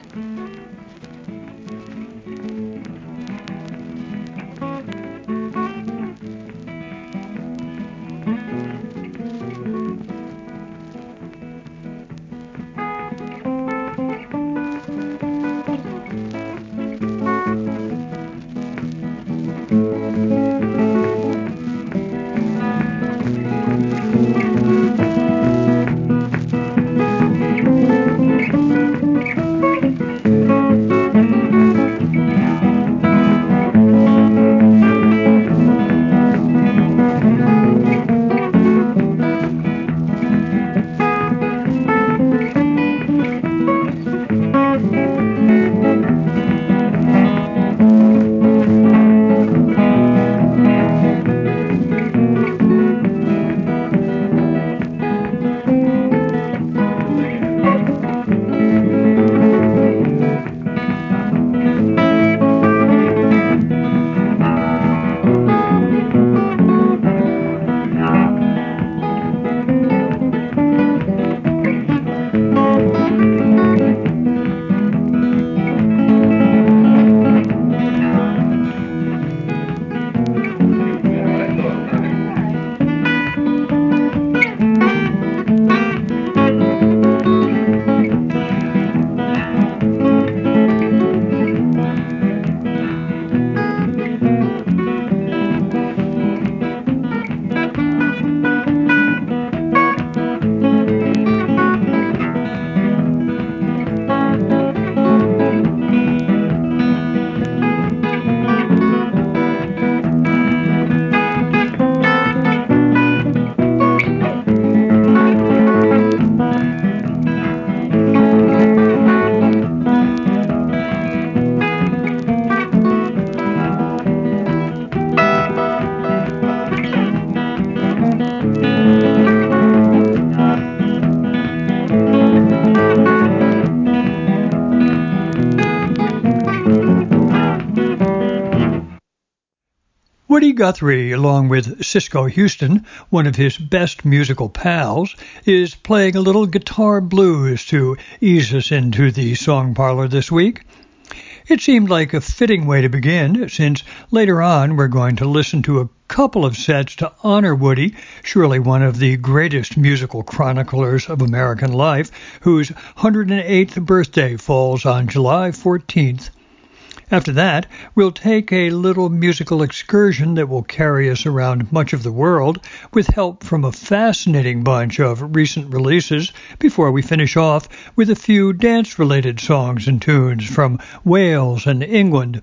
Mm. Guthrie, along with Cisco Houston, one of his best musical pals, is playing a little guitar blues to ease us into the song parlor this week. It seemed like a fitting way to begin, since later on we're going to listen to a couple of sets to honor Woody, surely one of the greatest musical chroniclers of American life, whose 108th birthday falls on July 14th. After that, we'll take a little musical excursion that will carry us around much of the world with help from a fascinating bunch of recent releases before we finish off with a few dance related songs and tunes from Wales and England.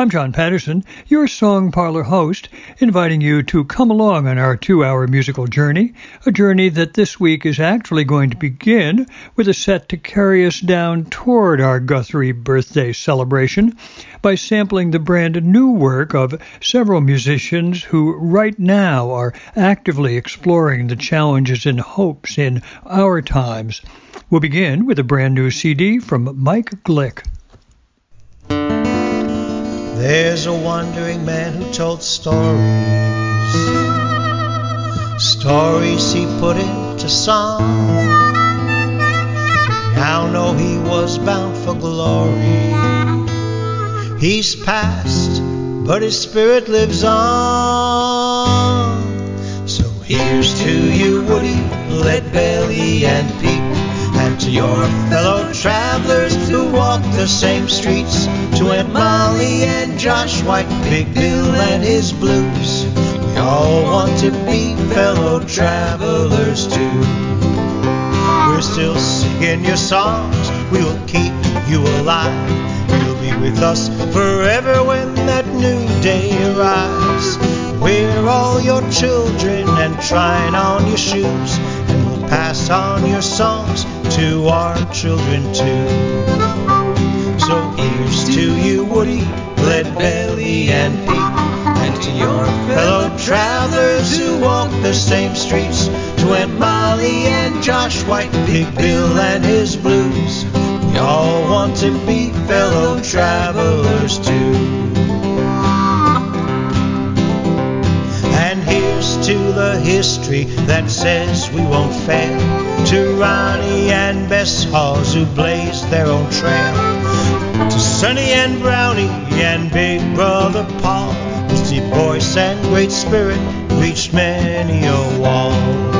I'm John Patterson, your Song Parlor host, inviting you to come along on our two hour musical journey, a journey that this week is actually going to begin with a set to carry us down toward our Guthrie birthday celebration by sampling the brand new work of several musicians who right now are actively exploring the challenges and hopes in our times. We'll begin with a brand new CD from Mike Glick. There's a wandering man who told stories. Stories he put into song. Now know he was bound for glory. He's passed, but his spirit lives on. So here's to you, Woody, Lead Belly, and Pete to your fellow travelers who walk the same streets, to Aunt Molly and Josh White, Big Bill and his blues. We all want to be fellow travelers too. We're still singing your songs, we will keep you alive. You'll be with us forever when that new day arrives. We're all your children and trying on your shoes, and we'll pass on your songs to our children too. So here's to you, Woody, Lead Belly, and Pete, and to your fellow travelers who walk the same streets, to Aunt Molly and Josh White, Big Bill and his blues. Y'all want to be fellow travelers too. a history that says we won't fail. To Ronnie and Bess Hawes who blazed their own trail. To Sonny and Brownie and Big Brother Paul. whose deep voice and Great Spirit reached many a wall.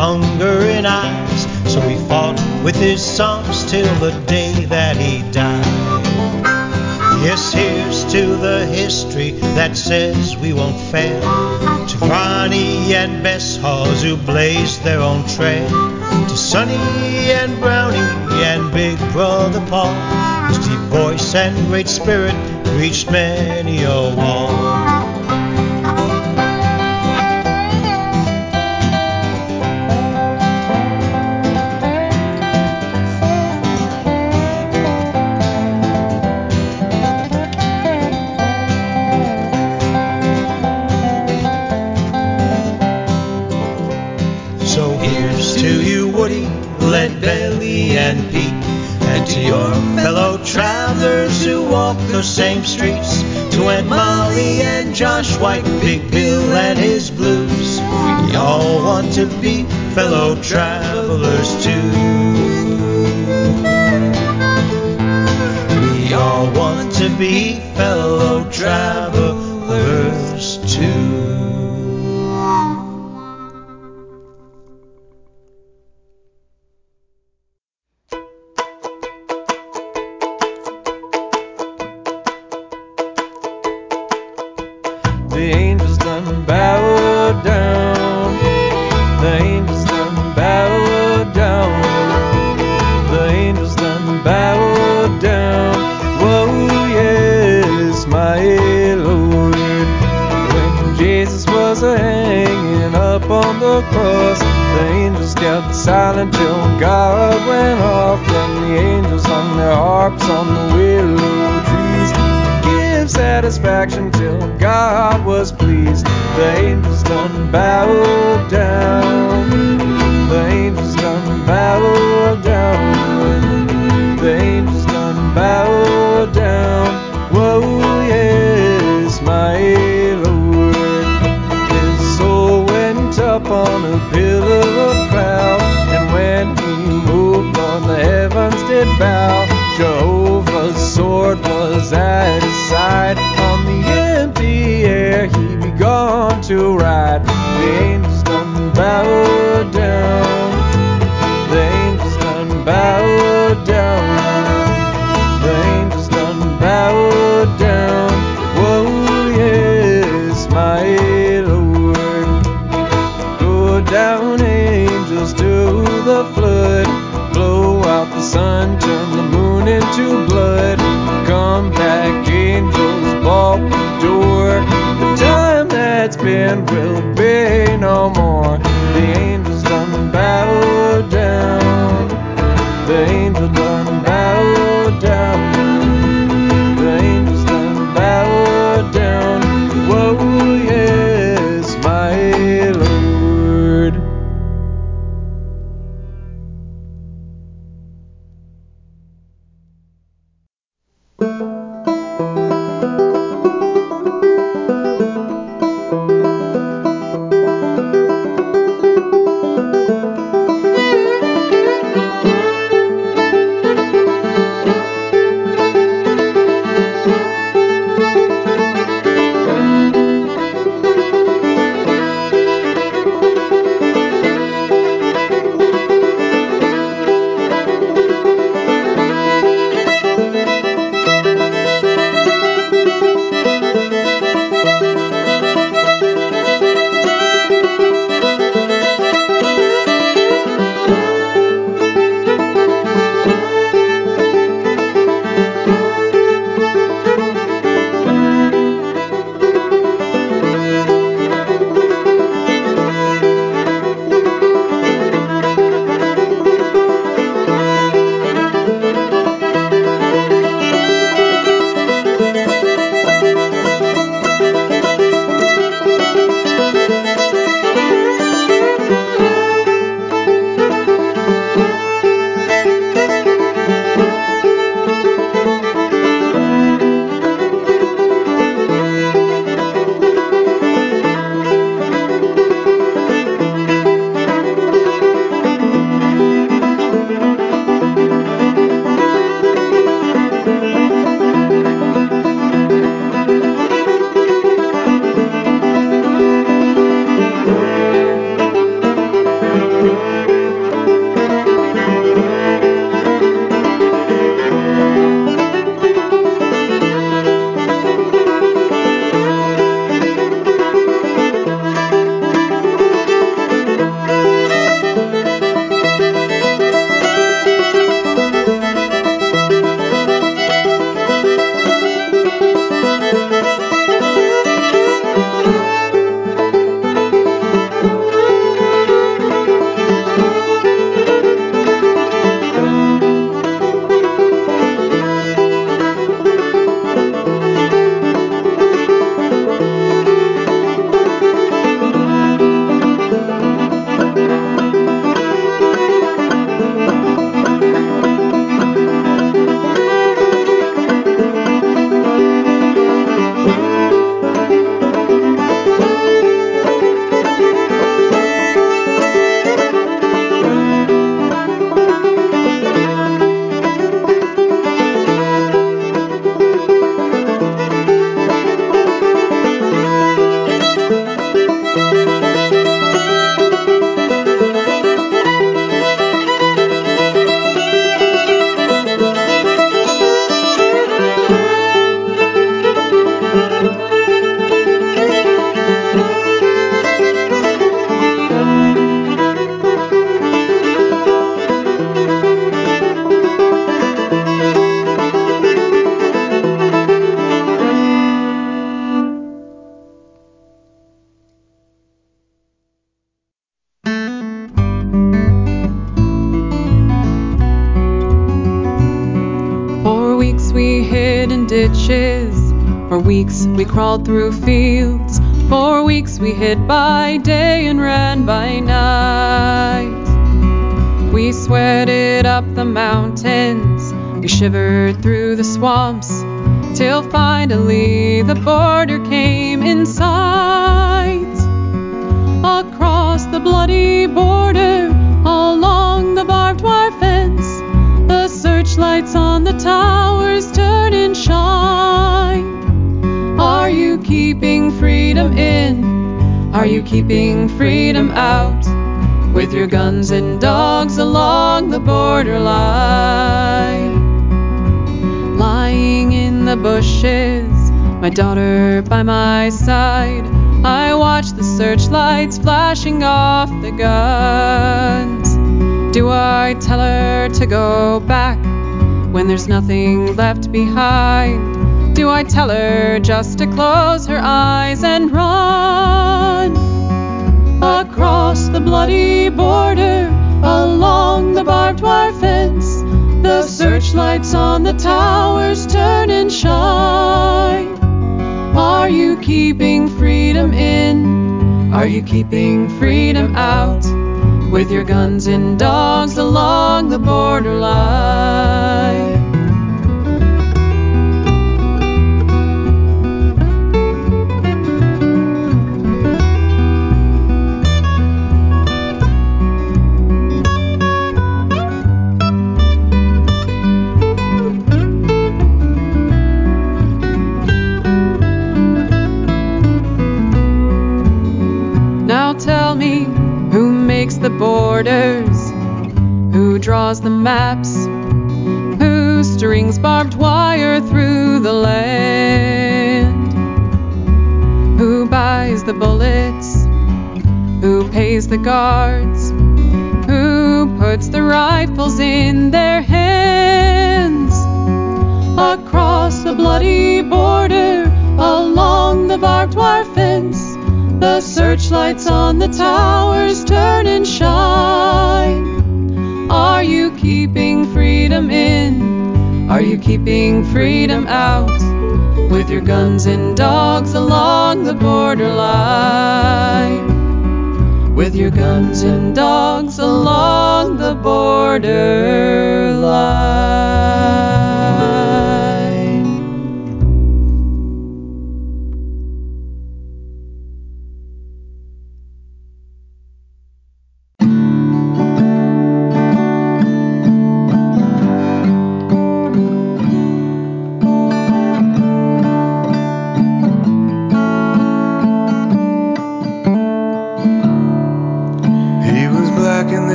Hungering eyes. So he fought with his songs till the day that he died. Yes, here's to the history that says we won't fail. To Ronnie and Bess Hawes who blazed their own trail. To Sonny and Brownie and Big Brother Paul. Whose deep voice and great spirit reached many a wall. they must unbow down. to ride. and will.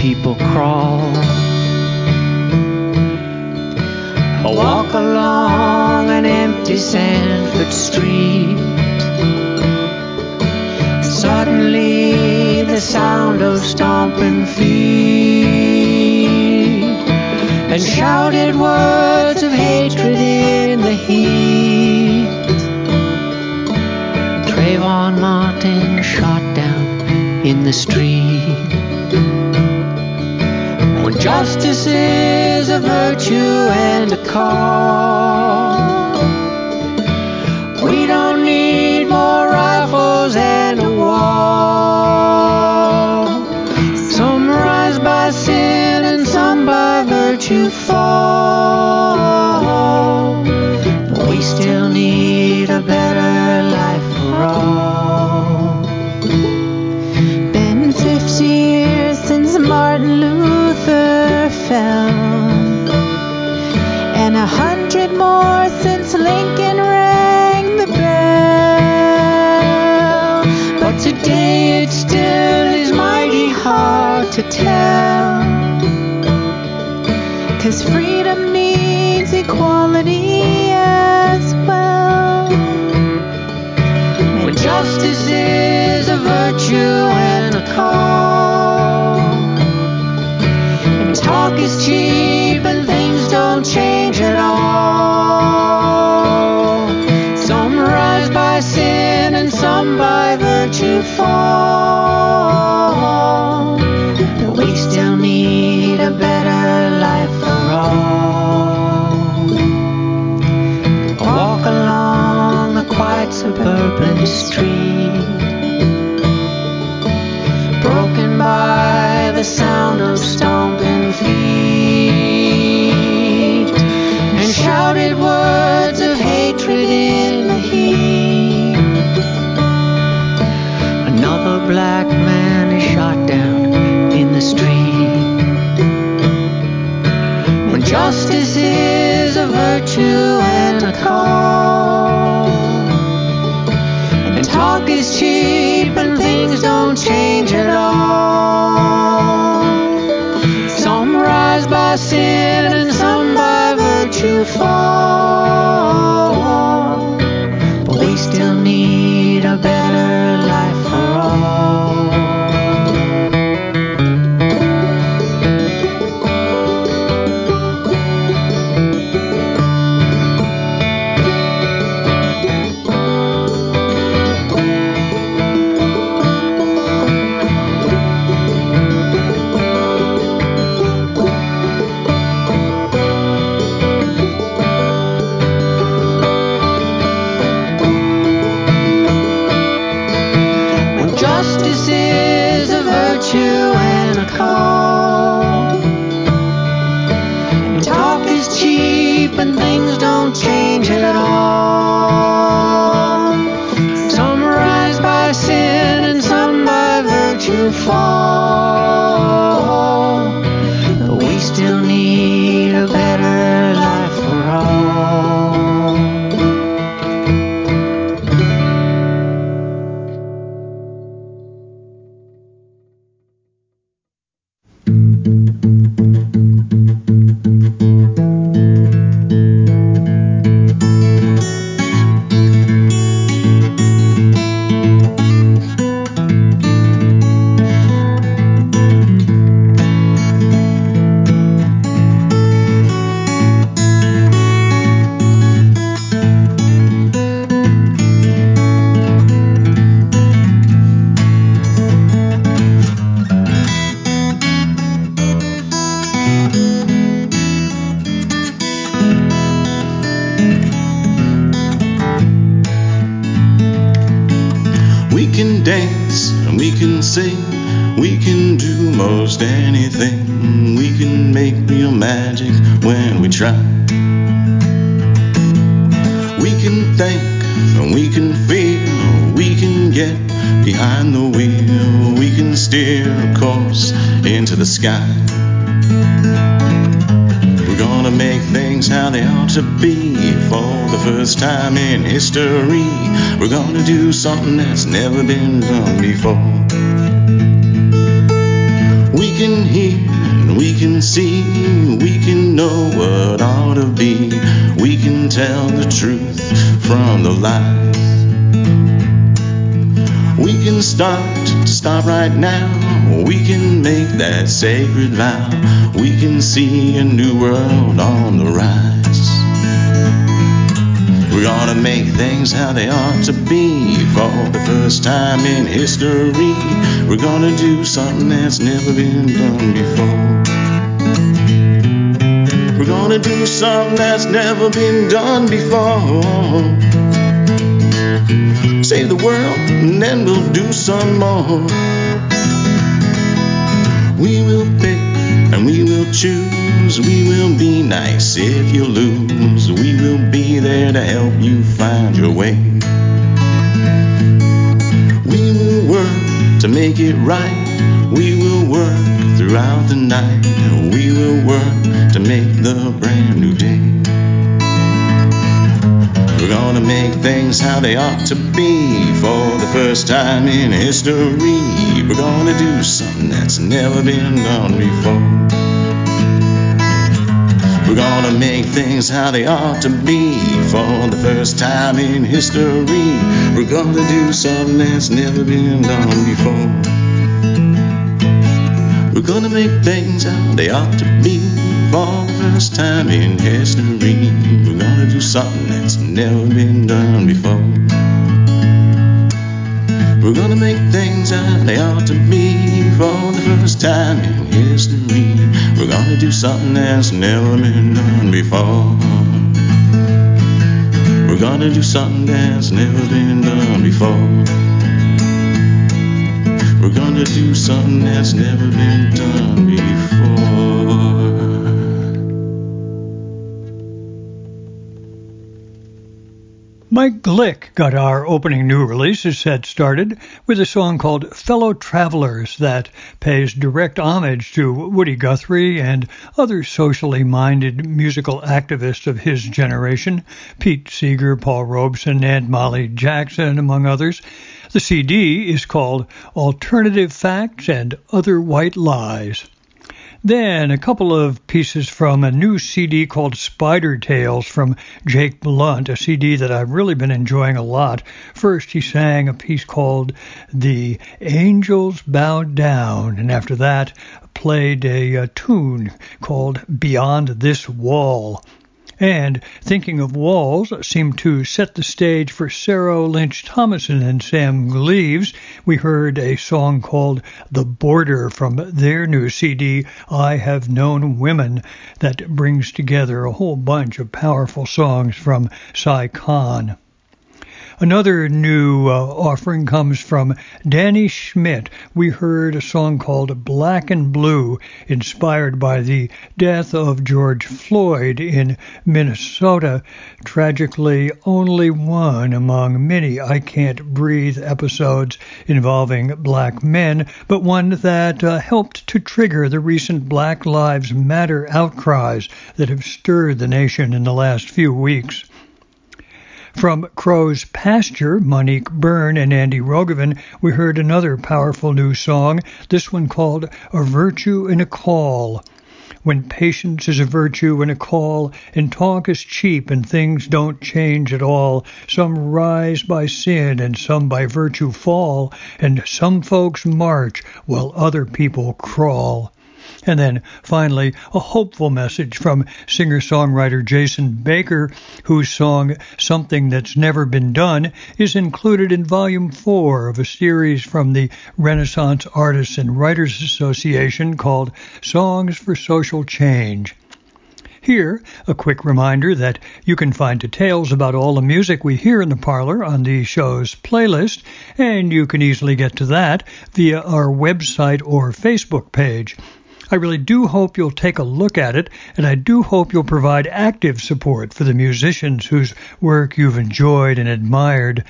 People crawl. Something that's never been done before. We can hear and we can see, we can know what ought to be. We can tell the truth from the lies. We can start to stop right now. We can make that sacred vow. We can see a new world on the rise. Gonna make things how they ought to be for the first time in history. We're gonna do something that's never been done before. We're gonna do something that's never been done before. Save the world and then we'll do some more. We will pick and we will choose. We will be nice if you lose. We will be there to help you find your way. We will work to make it right. We will work throughout the night. We will work to make the brand new day. We're gonna make things how they ought to be for the first time in history. We're gonna do something that's never been done before. We're gonna make things how they ought to be for the first time in history. We're gonna do something that's never been done before. We're gonna make things how they ought to be for the first time in history. We're gonna do something that's never been done before. We're gonna make things how they ought to be for the first time in. Gonna do something that's never been done before. We're gonna do something that's never been done before. We're gonna do something that's never been done before. Mike Glick got our opening new releases set started with a song called Fellow Travelers that pays direct homage to Woody Guthrie and other socially minded musical activists of his generation, Pete Seeger, Paul Robeson, and Molly Jackson, among others. The CD is called Alternative Facts and Other White Lies. Then a couple of pieces from a new CD called Spider Tales from Jake Blount, a CD that I've really been enjoying a lot. First, he sang a piece called The Angels Bowed Down, and after that, played a, a tune called Beyond This Wall. And thinking of walls seemed to set the stage for Sarah Lynch Thomason and Sam Gleaves. We heard a song called The Border from their new CD, I Have Known Women, that brings together a whole bunch of powerful songs from Si Kahn. Another new uh, offering comes from Danny Schmidt. We heard a song called Black and Blue, inspired by the death of George Floyd in Minnesota. Tragically, only one among many I Can't Breathe episodes involving black men, but one that uh, helped to trigger the recent Black Lives Matter outcries that have stirred the nation in the last few weeks. From Crow's Pasture, Monique Byrne and Andy Rogovin, we heard another powerful new song, this one called A Virtue in a Call. When patience is a virtue and a call, and talk is cheap and things don't change at all, some rise by sin and some by virtue fall, and some folks march while other people crawl. And then finally, a hopeful message from singer songwriter Jason Baker, whose song Something That's Never Been Done is included in Volume 4 of a series from the Renaissance Artists and Writers Association called Songs for Social Change. Here, a quick reminder that you can find details about all the music we hear in the parlor on the show's playlist, and you can easily get to that via our website or Facebook page. I really do hope you'll take a look at it, and I do hope you'll provide active support for the musicians whose work you've enjoyed and admired.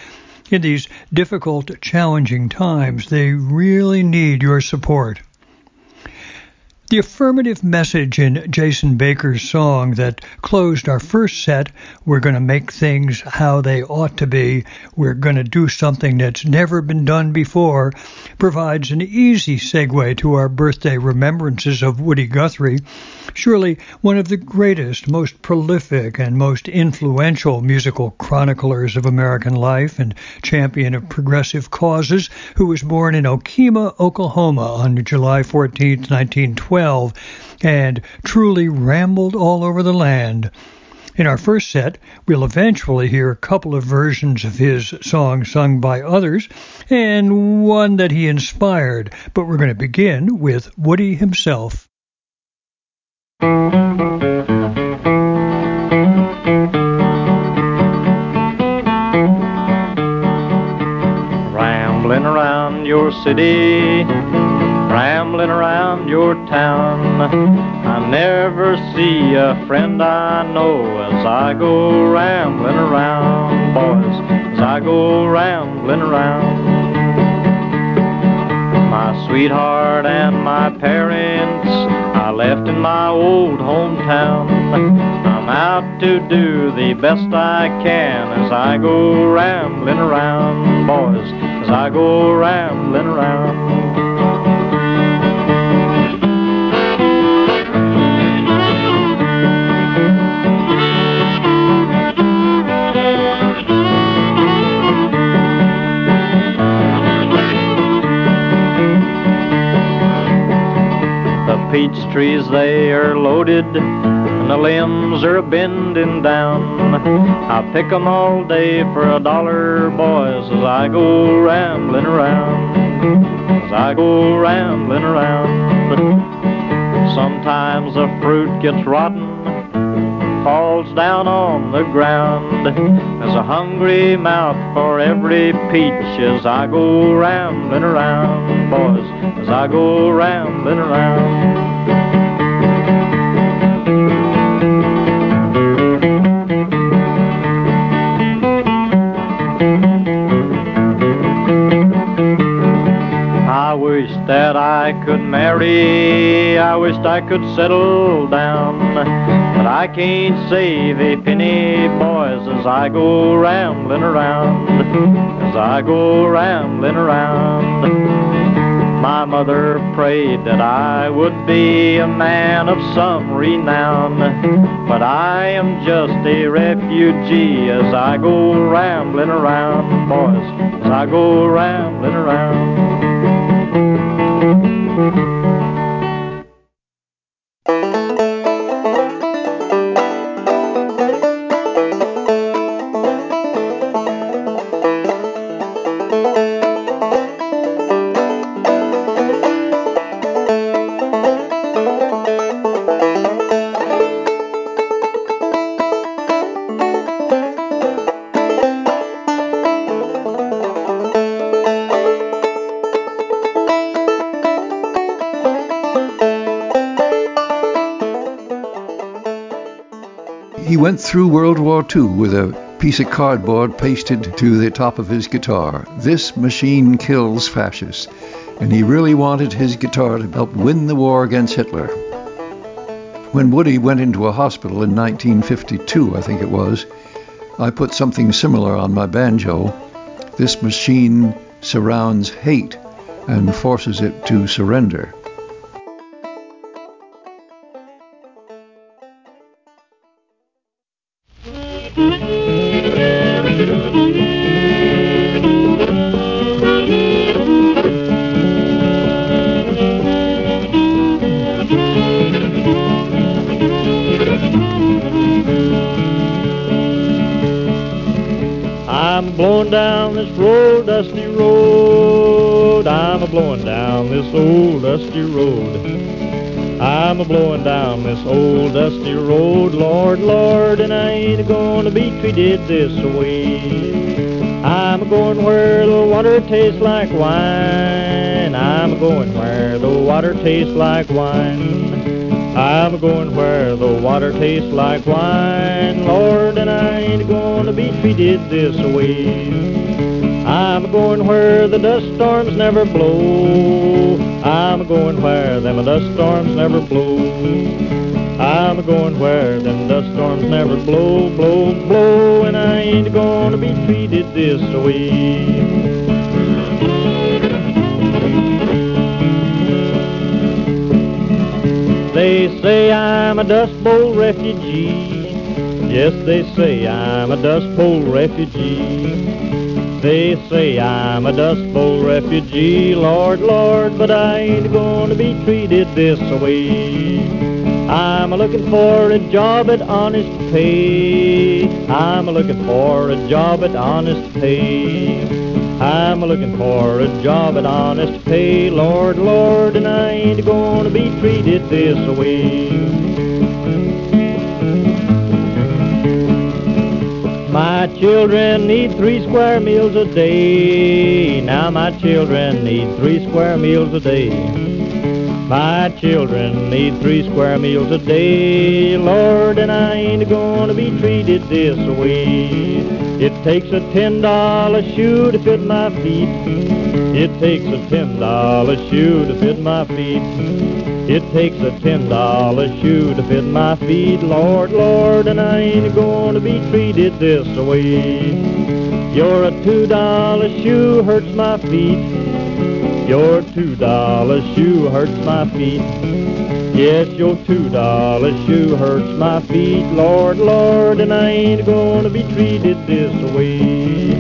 In these difficult, challenging times, they really need your support. The affirmative message in Jason Baker's song that closed our first set, we're going to make things how they ought to be, we're going to do something that's never been done before, provides an easy segue to our birthday remembrances of Woody Guthrie, surely one of the greatest, most prolific, and most influential musical chroniclers of American life and champion of progressive causes, who was born in Okemah, Oklahoma on July 14, 1912 and truly rambled all over the land. In our first set, we'll eventually hear a couple of versions of his song sung by others and one that he inspired, but we're going to begin with Woody himself. Rambling around your city rambling around your town. I never see a friend I know as I go rambling around, boys, as I go rambling around. My sweetheart and my parents I left in my old hometown. I'm out to do the best I can as I go rambling around, boys, as I go rambling around. Peach trees they are loaded and the limbs are bending down. I pick 'em all day for a dollar, boys, as I go rambling around, as I go rambling around. Sometimes the fruit gets rotten, falls down on the ground. There's a hungry mouth for every peach as I go rambling around, boys, as I go rambling around. I wish that I could marry, I wished I could settle down, I can't save a penny, boys, as I go rambling around, as I go rambling around. My mother prayed that I would be a man of some renown, but I am just a refugee as I go rambling around, boys, as I go rambling around. Went through World War II with a piece of cardboard pasted to the top of his guitar. This machine kills fascists. And he really wanted his guitar to help win the war against Hitler. When Woody went into a hospital in 1952, I think it was, I put something similar on my banjo. This machine surrounds hate and forces it to surrender. Be treated this way. I'm going where the water tastes like wine. I'm going where the water tastes like wine. I'm going where the water tastes like wine, Lord, and I ain't gonna be treated this way. I'm going where the dust storms never blow. I'm going where them dust storms never blow. I'm going where them dust storms never blow, blow, blow, and I ain't gonna be treated this way. They say I'm a Dust Bowl refugee. Yes, they say I'm a Dust Bowl refugee. They say I'm a Dust Bowl refugee, Lord, Lord, but I ain't gonna be treated this way. I'm looking for a job at honest pay. I'm looking for a job at honest pay. I'm looking for a job at honest pay, Lord, Lord, and I ain't gonna be treated this way. My children need three square meals a day. Now my children need three square meals a day. My children need three square meals a day, Lord, and I ain't gonna be treated this way. It takes a ten dollar shoe to fit my feet. It takes a ten dollar shoe to fit my feet. It takes a ten dollar shoe to fit my feet, Lord, Lord, and I ain't gonna be treated this way. Your a two dollar shoe hurts my feet. Your two dollar shoe hurts my feet. Yes, your two dollar shoe hurts my feet, Lord, Lord, and I ain't gonna be treated this way.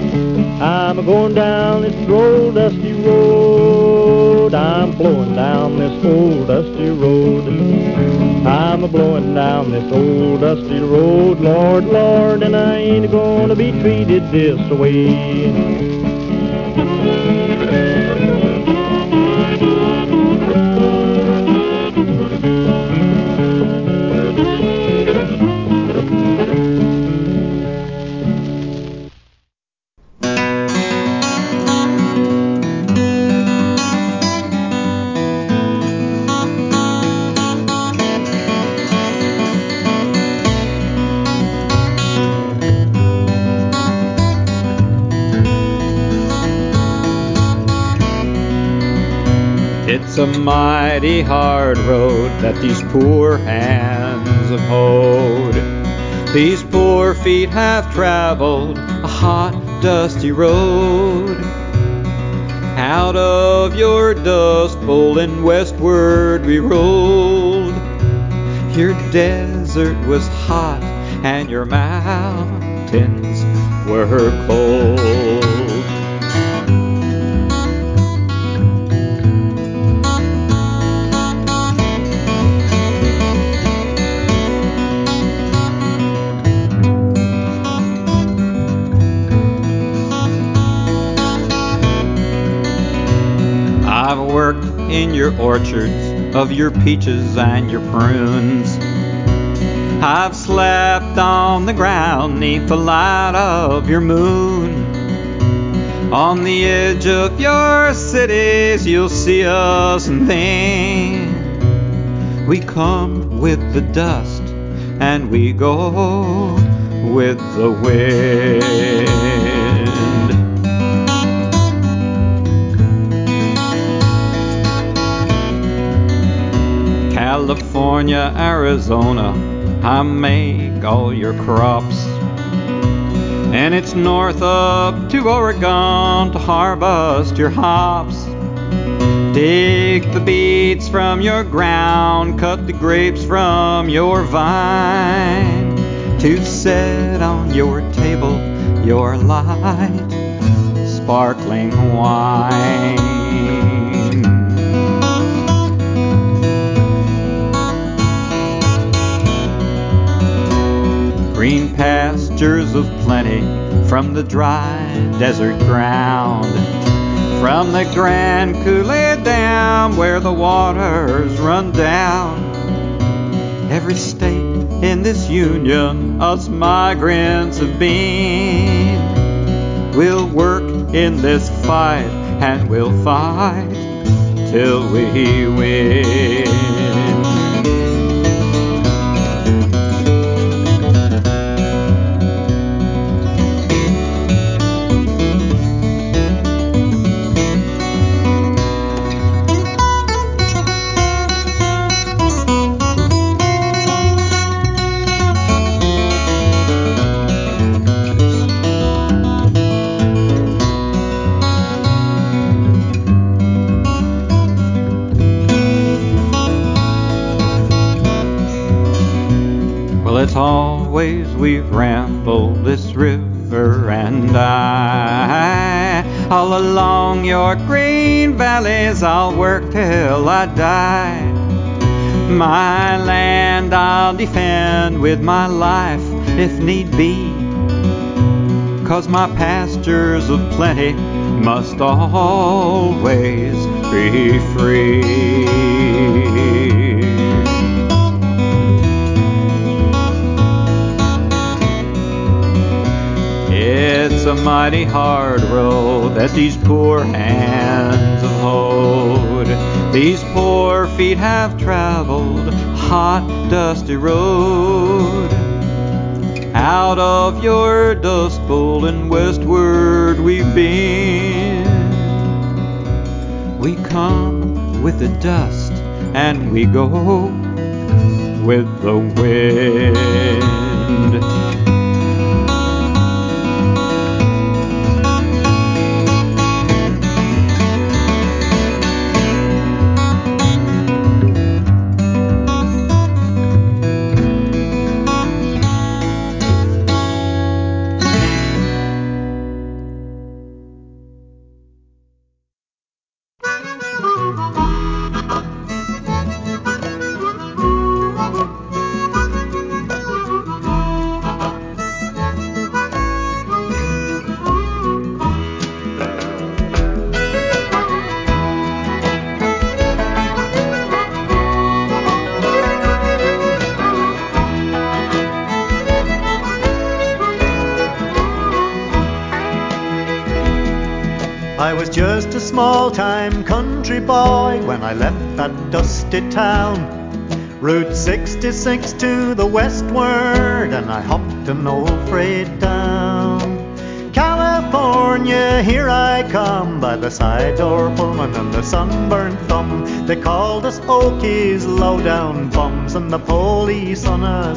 I'm a going down this old dusty road. I'm blowing down this old dusty road. I'm a blowing down this old dusty road, Lord, Lord, and I ain't gonna be treated this way. Mighty hard road that these poor hands have hoed. These poor feet have traveled a hot, dusty road. Out of your dust bowl and westward we rolled. Your desert was hot and your mountains were cold. In your orchards of your peaches and your prunes. I've slept on the ground neath the light of your moon. On the edge of your cities, you'll see us, and then we come with the dust and we go with the wind. California, Arizona, I make all your crops. And it's north up to Oregon to harvest your hops. Dig the beets from your ground, cut the grapes from your vine. To set on your table your light, sparkling wine. Green pastures of plenty from the dry desert ground. From the Grand Coulee Dam where the waters run down every state in this union us migrants have been. We'll work in this fight and we'll fight till we win. With my life if need be. Cause my pastures of plenty must always be free. It's a mighty hard road that these poor hands hoed. These poor feet have traveled hot, dusty road. Out of your dust bowl and westward we've been. We come with the dust and we go with the wind.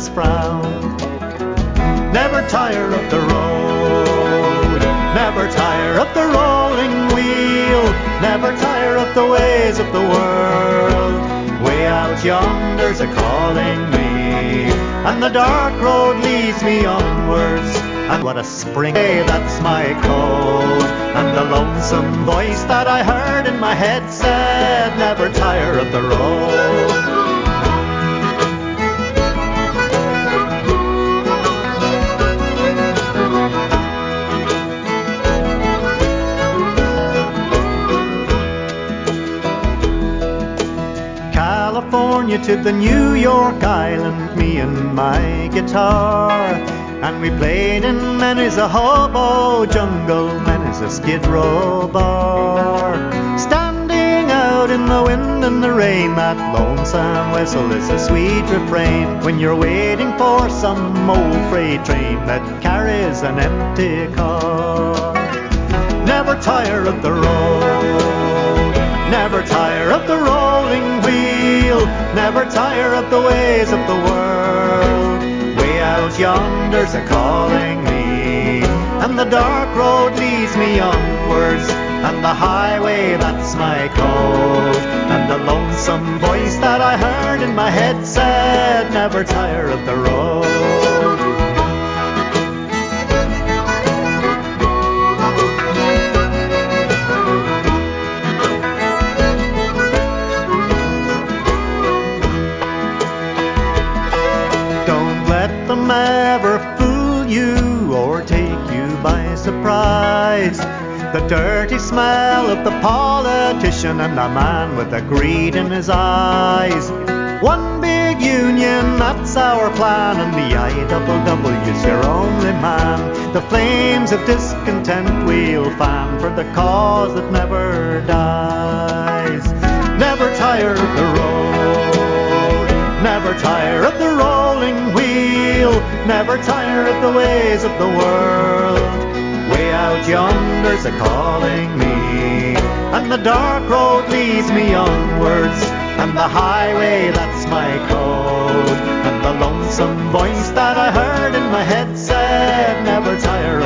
Us frown. Never tire of the road, never tire of the rolling wheel, never tire of the ways of the world. Way out yonder's a calling me, and the dark road leads me onwards. And what a spring day, that's my code. And the lonesome voice that I heard in my head said, Never tire of the road. To the New York Island, me and my guitar. And we played in many's a hobo jungle, many's a skid row bar. Standing out in the wind and the rain, that lonesome whistle is a sweet refrain. When you're waiting for some old freight train that carries an empty car. Never tire of the road, never tire of the rolling never tire of the ways of the world. Way out yonder's a calling me, and the dark road leads me onwards, and the highway that's my code, and the lonesome voice that I heard in my head said, never tire of the road. Smell of the politician and the man with the greed in his eyes. One big union, that's our plan, and the IWW's your only man. The flames of discontent we'll fan for the cause that never dies. Never tire of the road, never tire of the rolling wheel, never tire of the ways of the world. Out yonder's a calling me, and the dark road leads me onwards, and the highway that's my code, and the lonesome voice that I heard in my head said, never tire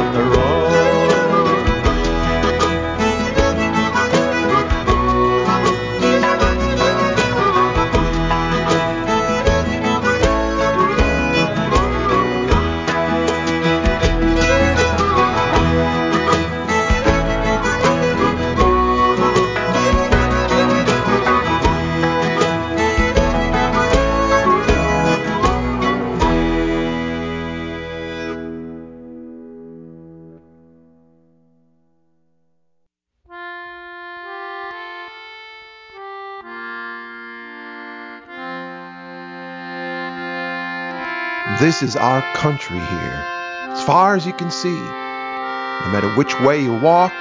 This is our country here, as far as you can see. No matter which way you walk,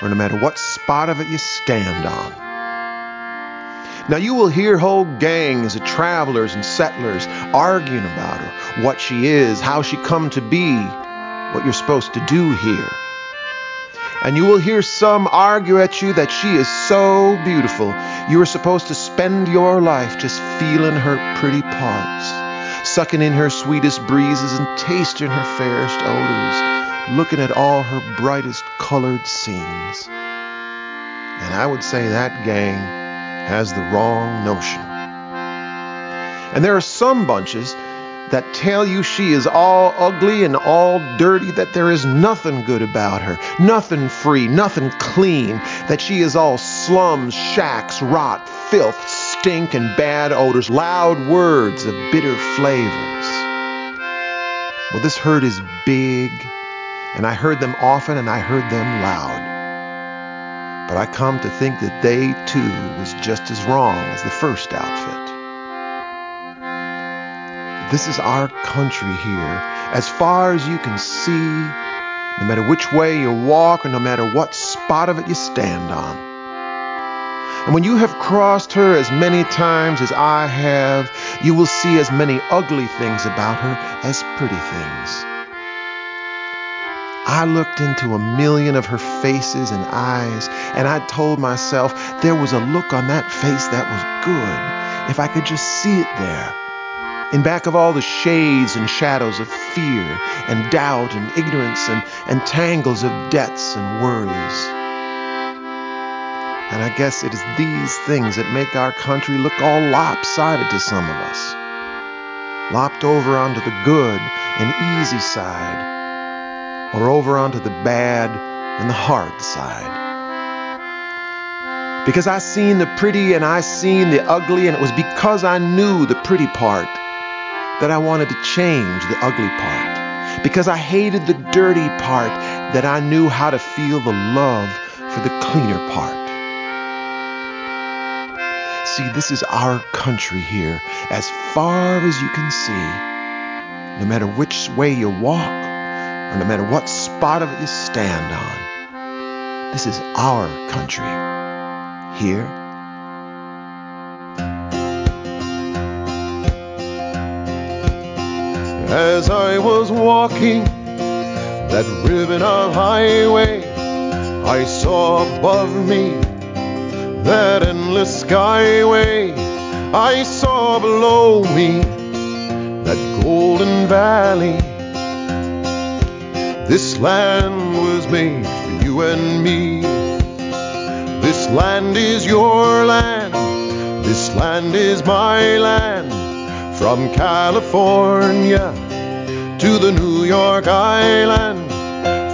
or no matter what spot of it you stand on. Now you will hear whole gangs of travelers and settlers arguing about her, what she is, how she come to be, what you're supposed to do here. And you will hear some argue at you that she is so beautiful, you are supposed to spend your life just feeling her pretty parts sucking in her sweetest breezes and tasting her fairest odors, looking at all her brightest colored scenes. And I would say that gang has the wrong notion. And there are some bunches that tell you she is all ugly and all dirty, that there is nothing good about her, nothing free, nothing clean, that she is all slums, shacks, rot, filth, stink, and bad odors, loud words of bitter flavors. Well, this herd is big, and I heard them often and I heard them loud. But I come to think that they too was just as wrong as the first outfit. This is our country here, as far as you can see, no matter which way you walk or no matter what spot of it you stand on. And when you have crossed her as many times as I have, you will see as many ugly things about her as pretty things. I looked into a million of her faces and eyes, and I told myself there was a look on that face that was good if I could just see it there in back of all the shades and shadows of fear and doubt and ignorance and, and tangles of debts and worries. And I guess it is these things that make our country look all lopsided to some of us. Lopped over onto the good and easy side, or over onto the bad and the hard side. Because I seen the pretty and I seen the ugly, and it was because I knew the pretty part that I wanted to change the ugly part. Because I hated the dirty part, that I knew how to feel the love for the cleaner part. See, this is our country here, as far as you can see. No matter which way you walk, or no matter what spot of it you stand on, this is our country here As I was walking that ribbon of highway, I saw above me that endless skyway. I saw below me that golden valley. This land was made for you and me. This land is your land. This land is my land. From California to the New York Island,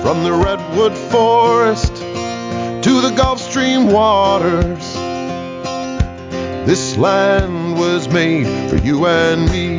from the Redwood Forest to the Gulf Stream waters. This land was made for you and me.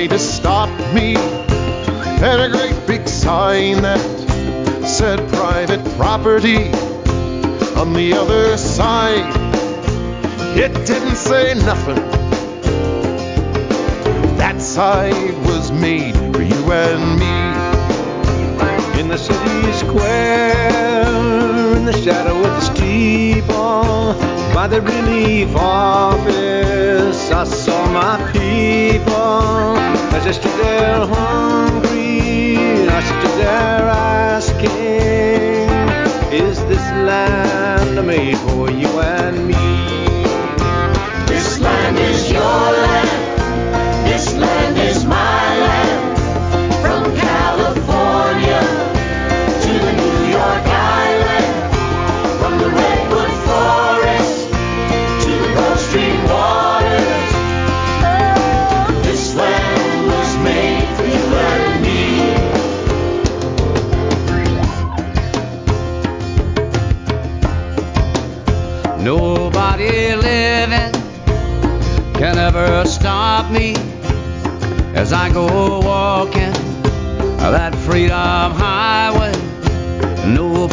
Tried to stop me. And a great big sign that said private property on the other side. It didn't say nothing. That side was made for you and me. In the city square, in the shadow of the steeple, by the relief office, I saw my people. I stood there hungry, I stood there asking, Is this land made for you and me? This land is your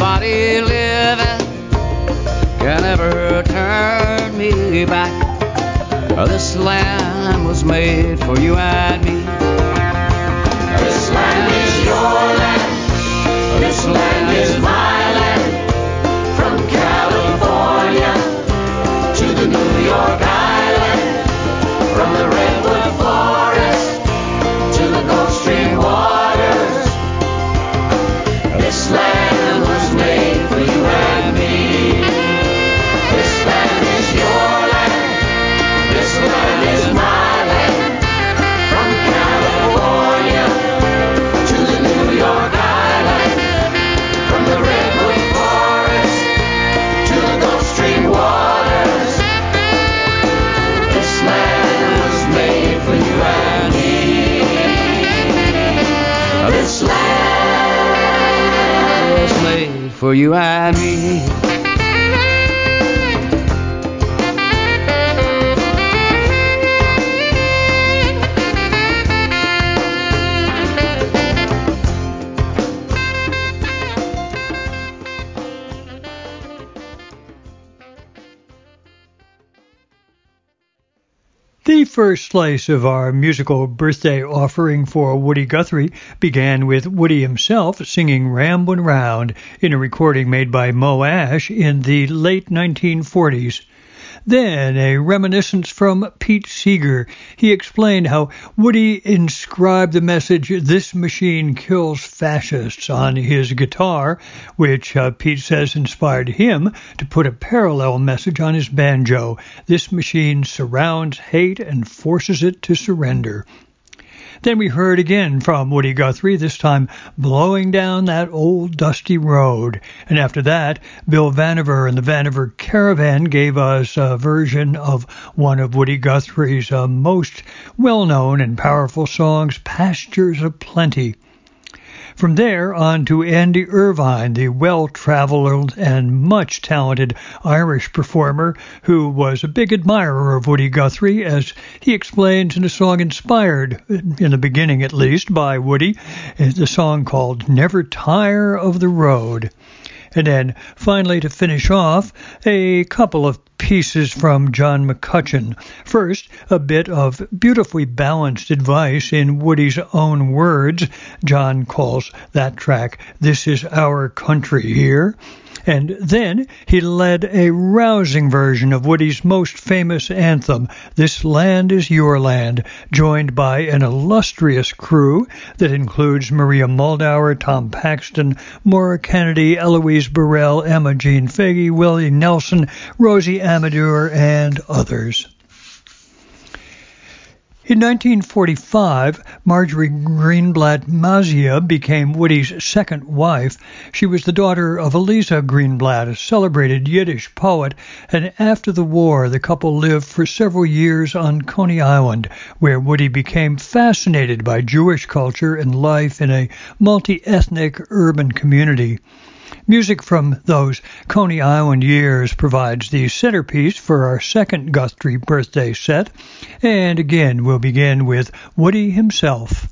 Nobody living can ever turn me back. This land was made for you and me. This land is your land. This land for you and me. First slice of our musical birthday offering for Woody Guthrie began with Woody himself singing Ramblin' Round in a recording made by Moe Asch in the late 1940s. Then a reminiscence from Pete Seeger. He explained how Woody inscribed the message, This machine kills fascists, on his guitar, which uh, Pete says inspired him to put a parallel message on his banjo. This machine surrounds hate and forces it to surrender. Then we heard again from Woody Guthrie, this time blowing down that old dusty road. And after that, Bill Vanaver and the Vanaver Caravan gave us a version of one of Woody Guthrie's uh, most well known and powerful songs, Pastures of Plenty. From there on to Andy Irvine, the well-traveled and much talented Irish performer who was a big admirer of Woody Guthrie, as he explains in a song inspired, in the beginning at least, by Woody, the song called Never Tire of the Road. And then finally to finish off, a couple of pieces from John McCutcheon. First, a bit of beautifully balanced advice in Woody's own words. John calls that track This Is Our Country Here. And then he led a rousing version of Woody's most famous anthem, This Land is Your Land, joined by an illustrious crew that includes Maria Muldaur, Tom Paxton, Maura Kennedy, Eloise Burrell, Emma Jean Faggy, Willie Nelson, Rosie Amador, and others. In 1945, Marjorie Greenblatt Mazia became Woody's second wife. She was the daughter of Eliza Greenblatt, a celebrated Yiddish poet, and after the war, the couple lived for several years on Coney Island, where Woody became fascinated by Jewish culture and life in a multi ethnic urban community. Music from those Coney Island years provides the centerpiece for our second Guthrie birthday set. And again, we'll begin with Woody himself.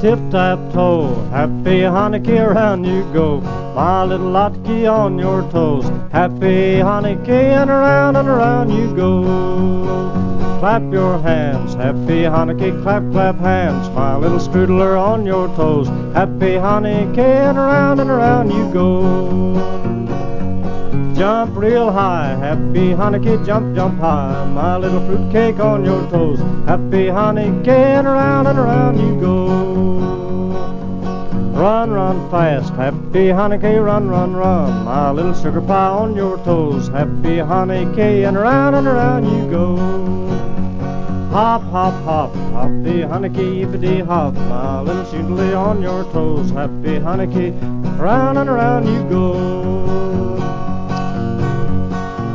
Tip tap toe, happy Hanukkah around you go. My little latke on your toes. Happy Hanukkah and around and around you go. Clap your hands, happy Hanukkah, clap, clap hands. My little strudler on your toes. Happy Hanukkah and around and around you go. Jump real high, happy Hanukkah, jump, jump high. My little fruitcake on your toes. Happy Hanukkah and around and around you go. Run, run fast, happy Hanukkah, run, run, run. My little sugar pie on your toes. Happy Hanukkah and around and around you go. Hop, hop, hop, happy Hanukkah, yippity hop. My little shindley on your toes. Happy Hanukkah, round and around you go.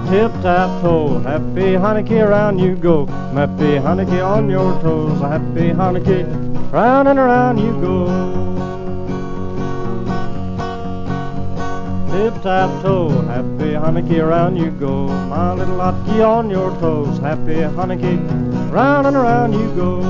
Tip tap toe, happy Hanukkah, around you go. Happy Hanukkah on your toes. Happy Hanukkah, round and around you go. Tip tap toe, happy Hanukkah, around you go. My little latke on your toes. Happy Hanukkah, round and around you go.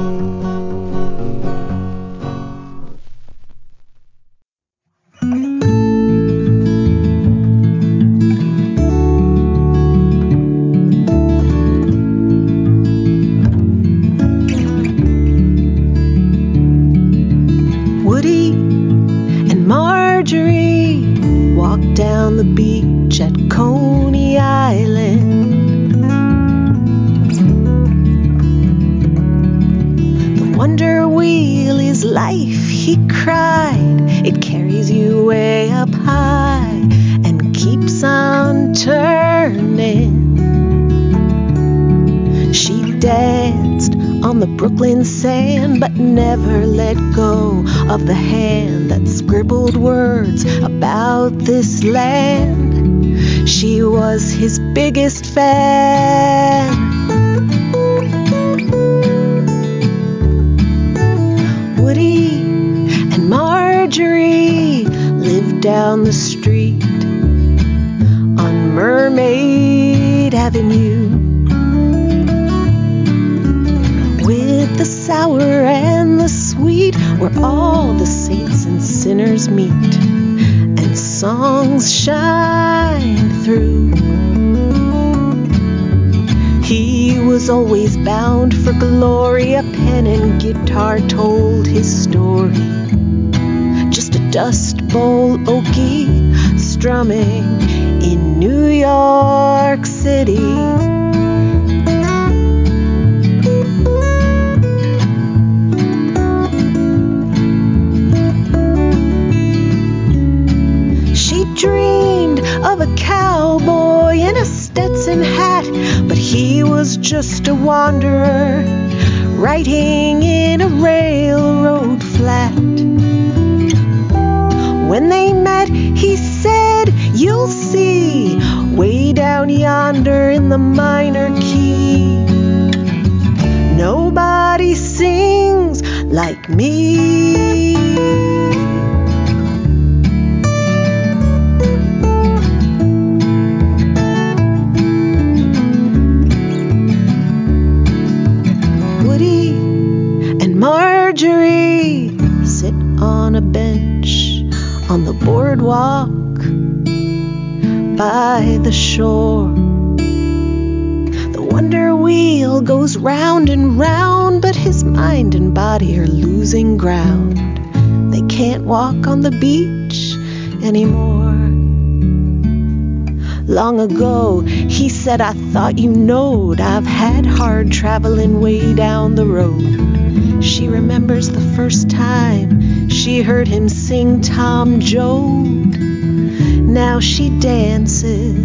Hard traveling way down the road. She remembers the first time she heard him sing Tom Joad. Now she dances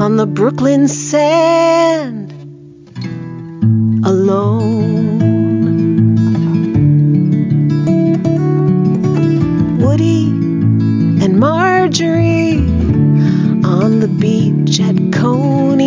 on the Brooklyn sand alone. Woody and Marjorie on the beach at Coney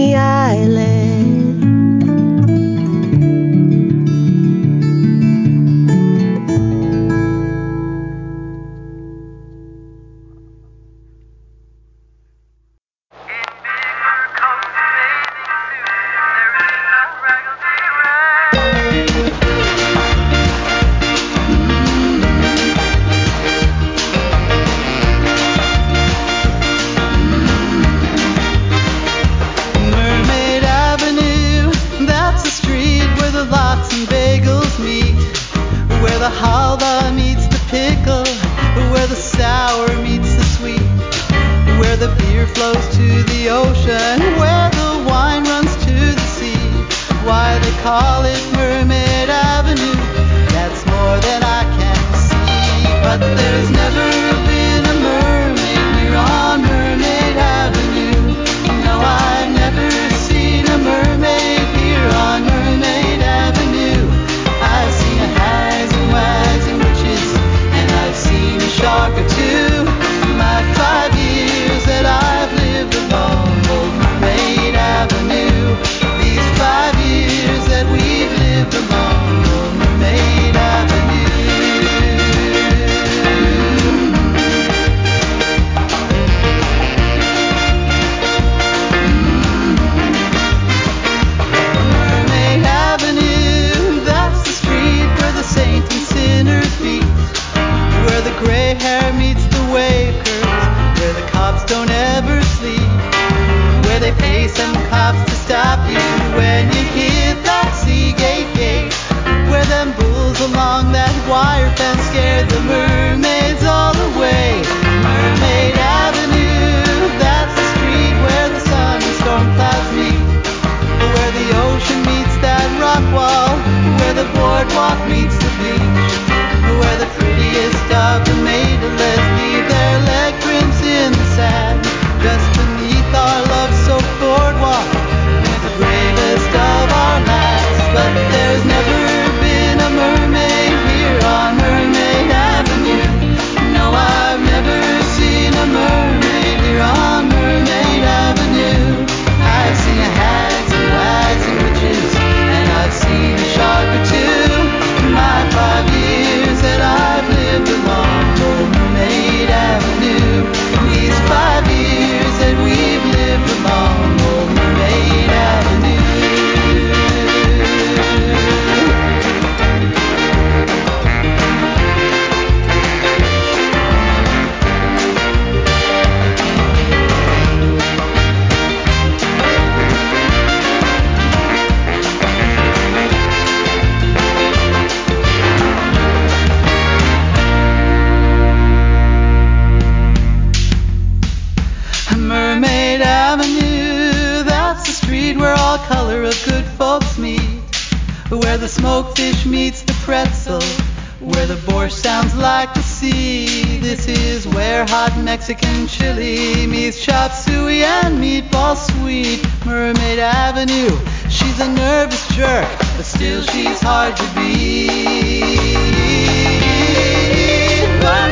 Mermaid Avenue, she's a nervous jerk, but still she's hard to beat.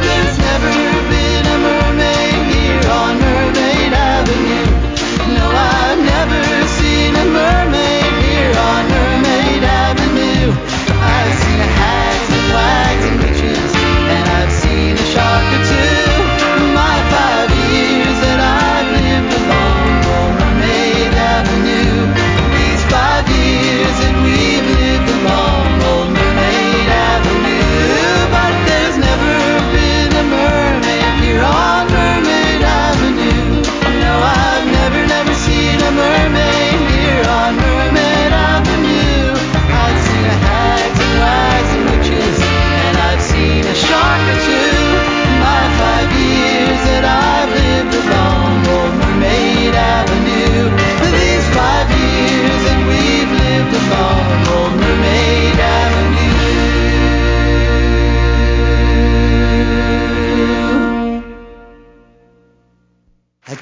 There's never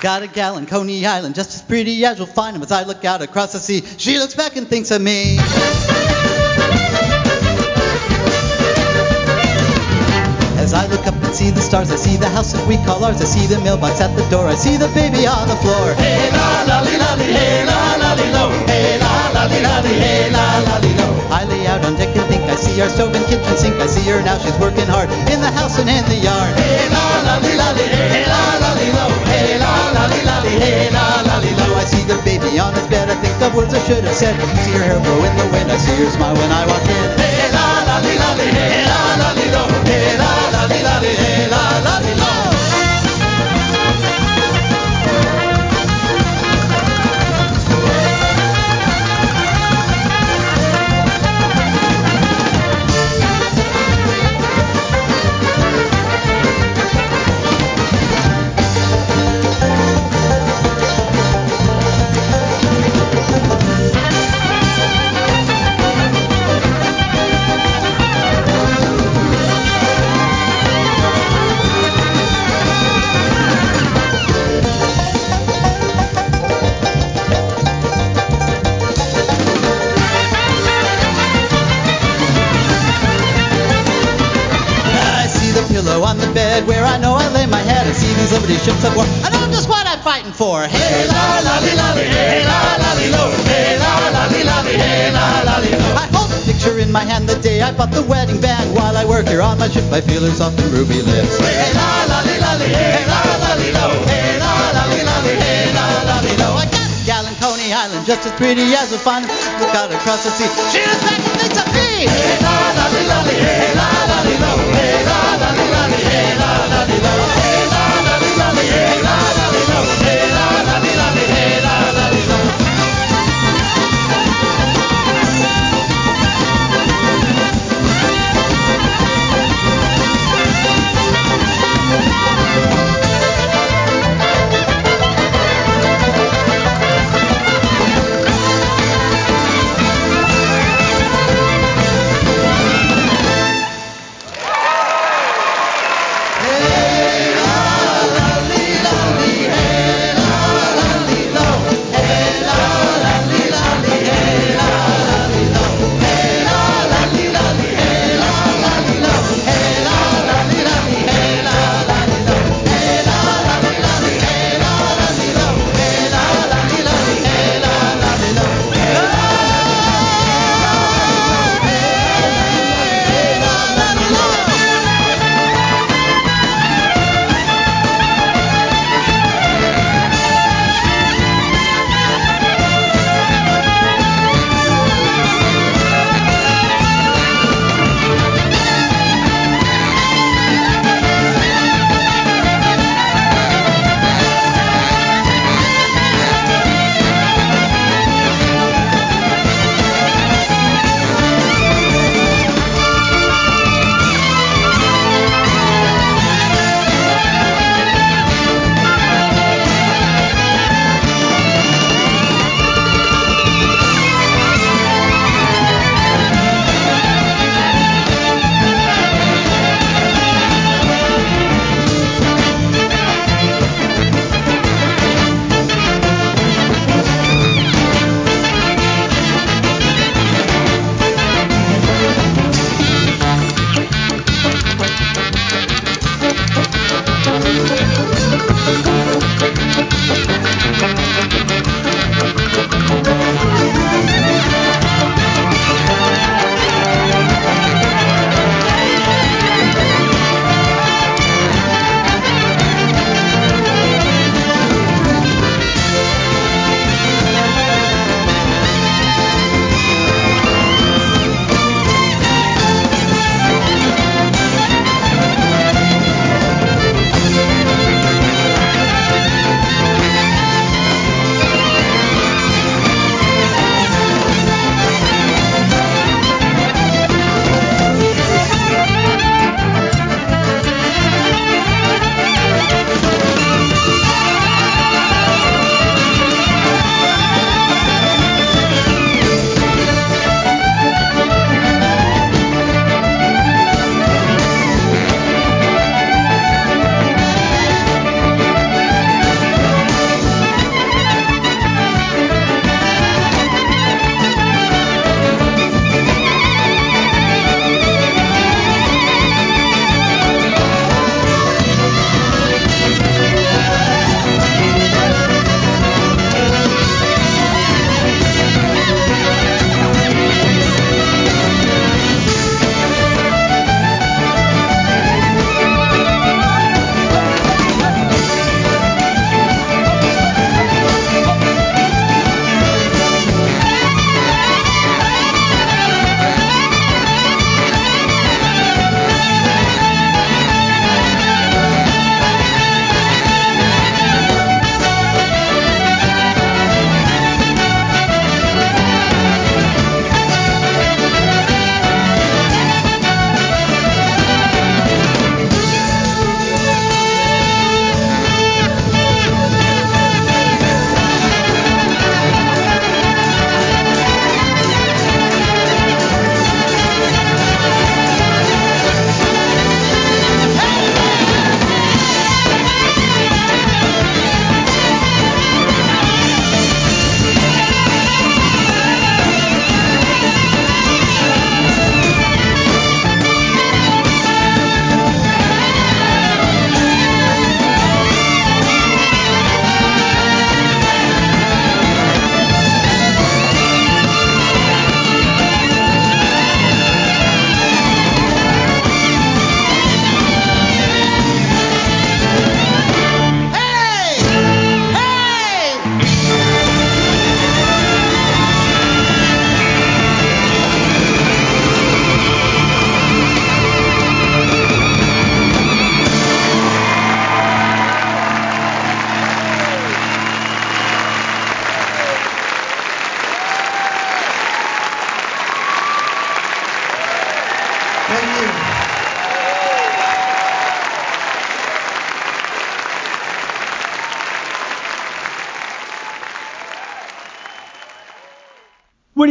got a gal in Coney Island, just as pretty as you'll find 'em as I look out across the sea. She looks back and thinks of me. As I look up and see the stars, I see the house that we call ours. I see the mailbox at the door. I see the baby on the floor. Hey la la li la li, hey la la li lo, hey la la li la li, hey la la li lo. I lay out on deck and think I see our stove and kitchen sink. I see her now, she's working hard in the house and in the yard. Hey la la li la li, hey la la li lo, li la hey la la lo. I see the baby on his bed. I think of words I should have said. I see her hair blow in the wind. I see her smile when I walk in. Hey la la li, hey la I feel soft and ruby lips. Hey la la li la li, hey la la li lo, hey la la li la li, hey la la li lo. I got Island, just as pretty as a fun. Look out across the sea, she looks back and thinks of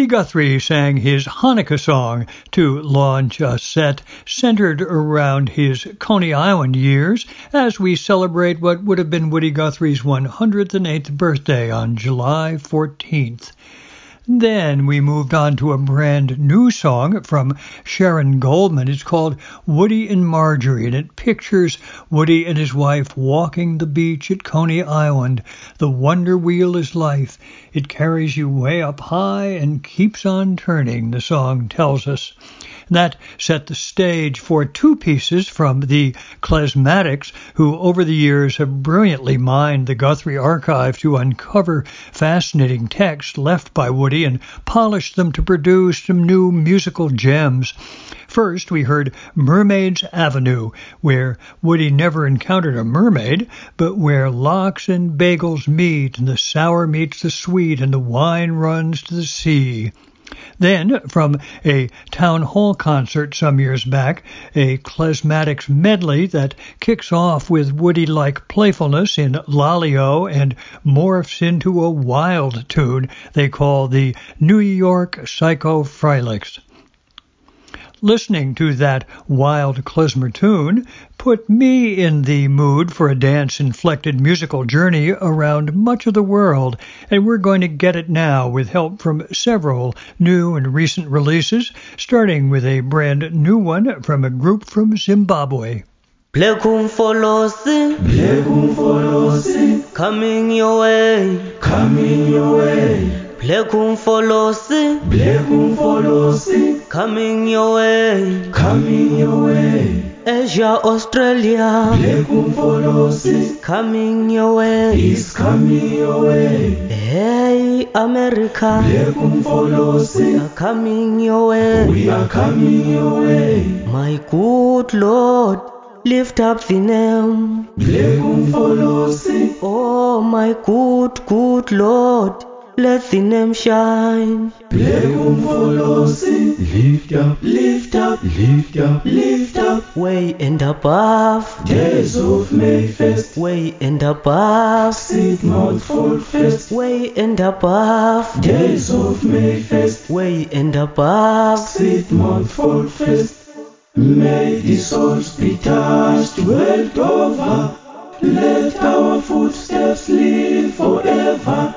Woody Guthrie sang his Hanukkah song to launch a set centered around his Coney Island years as we celebrate what would have been Woody Guthrie's 108th birthday on July 14th. Then we moved on to a brand new song from Sharon Goldman. It's called Woody and Marjorie, and it pictures Woody and his wife walking the beach at Coney Island. The wonder wheel is life. It carries you way up high and keeps on turning, the song tells us. That set the stage for two pieces from the Klezmatics, who over the years have brilliantly mined the Guthrie archive to uncover fascinating texts left by Woody and polished them to produce some new musical gems. First, we heard Mermaid's Avenue, where Woody never encountered a mermaid, but where lox and bagels meet, and the sour meets the sweet, and the wine runs to the sea. Then, from a town hall concert some years back, a Klezmatics medley that kicks off with Woody like playfulness in Lolly-O and morphs into a wild tune they call the New York Psycho Frolics. Listening to that wild klezmer tune put me in the mood for a dance-inflected musical journey around much of the world, and we're going to get it now with help from several new and recent releases, starting with a brand new one from a group from Zimbabwe. Black Umfolosi, Black Umfolosi, coming your way, coming your way. Blekum Folosi, Blekum Folosi, coming your way, coming your way. Asia, Australia, Blekum Folosi, coming your way, is coming your way. Hey, America, Blekum Folosi, are coming your way, we are coming your way. My good Lord, lift up the name. Blekum Folosi, Oh, my good, good Lord, let the name shine. Black Umfolosi, lift up, lift up, lift up, lift up. Way and above, Days of May Fest, way and above, Seed Mouth Fall Fest, way and above, Days of May Fest, way and above. Seed Mouth Fall Fest. May the souls be touched world over. Let our footsteps live forever.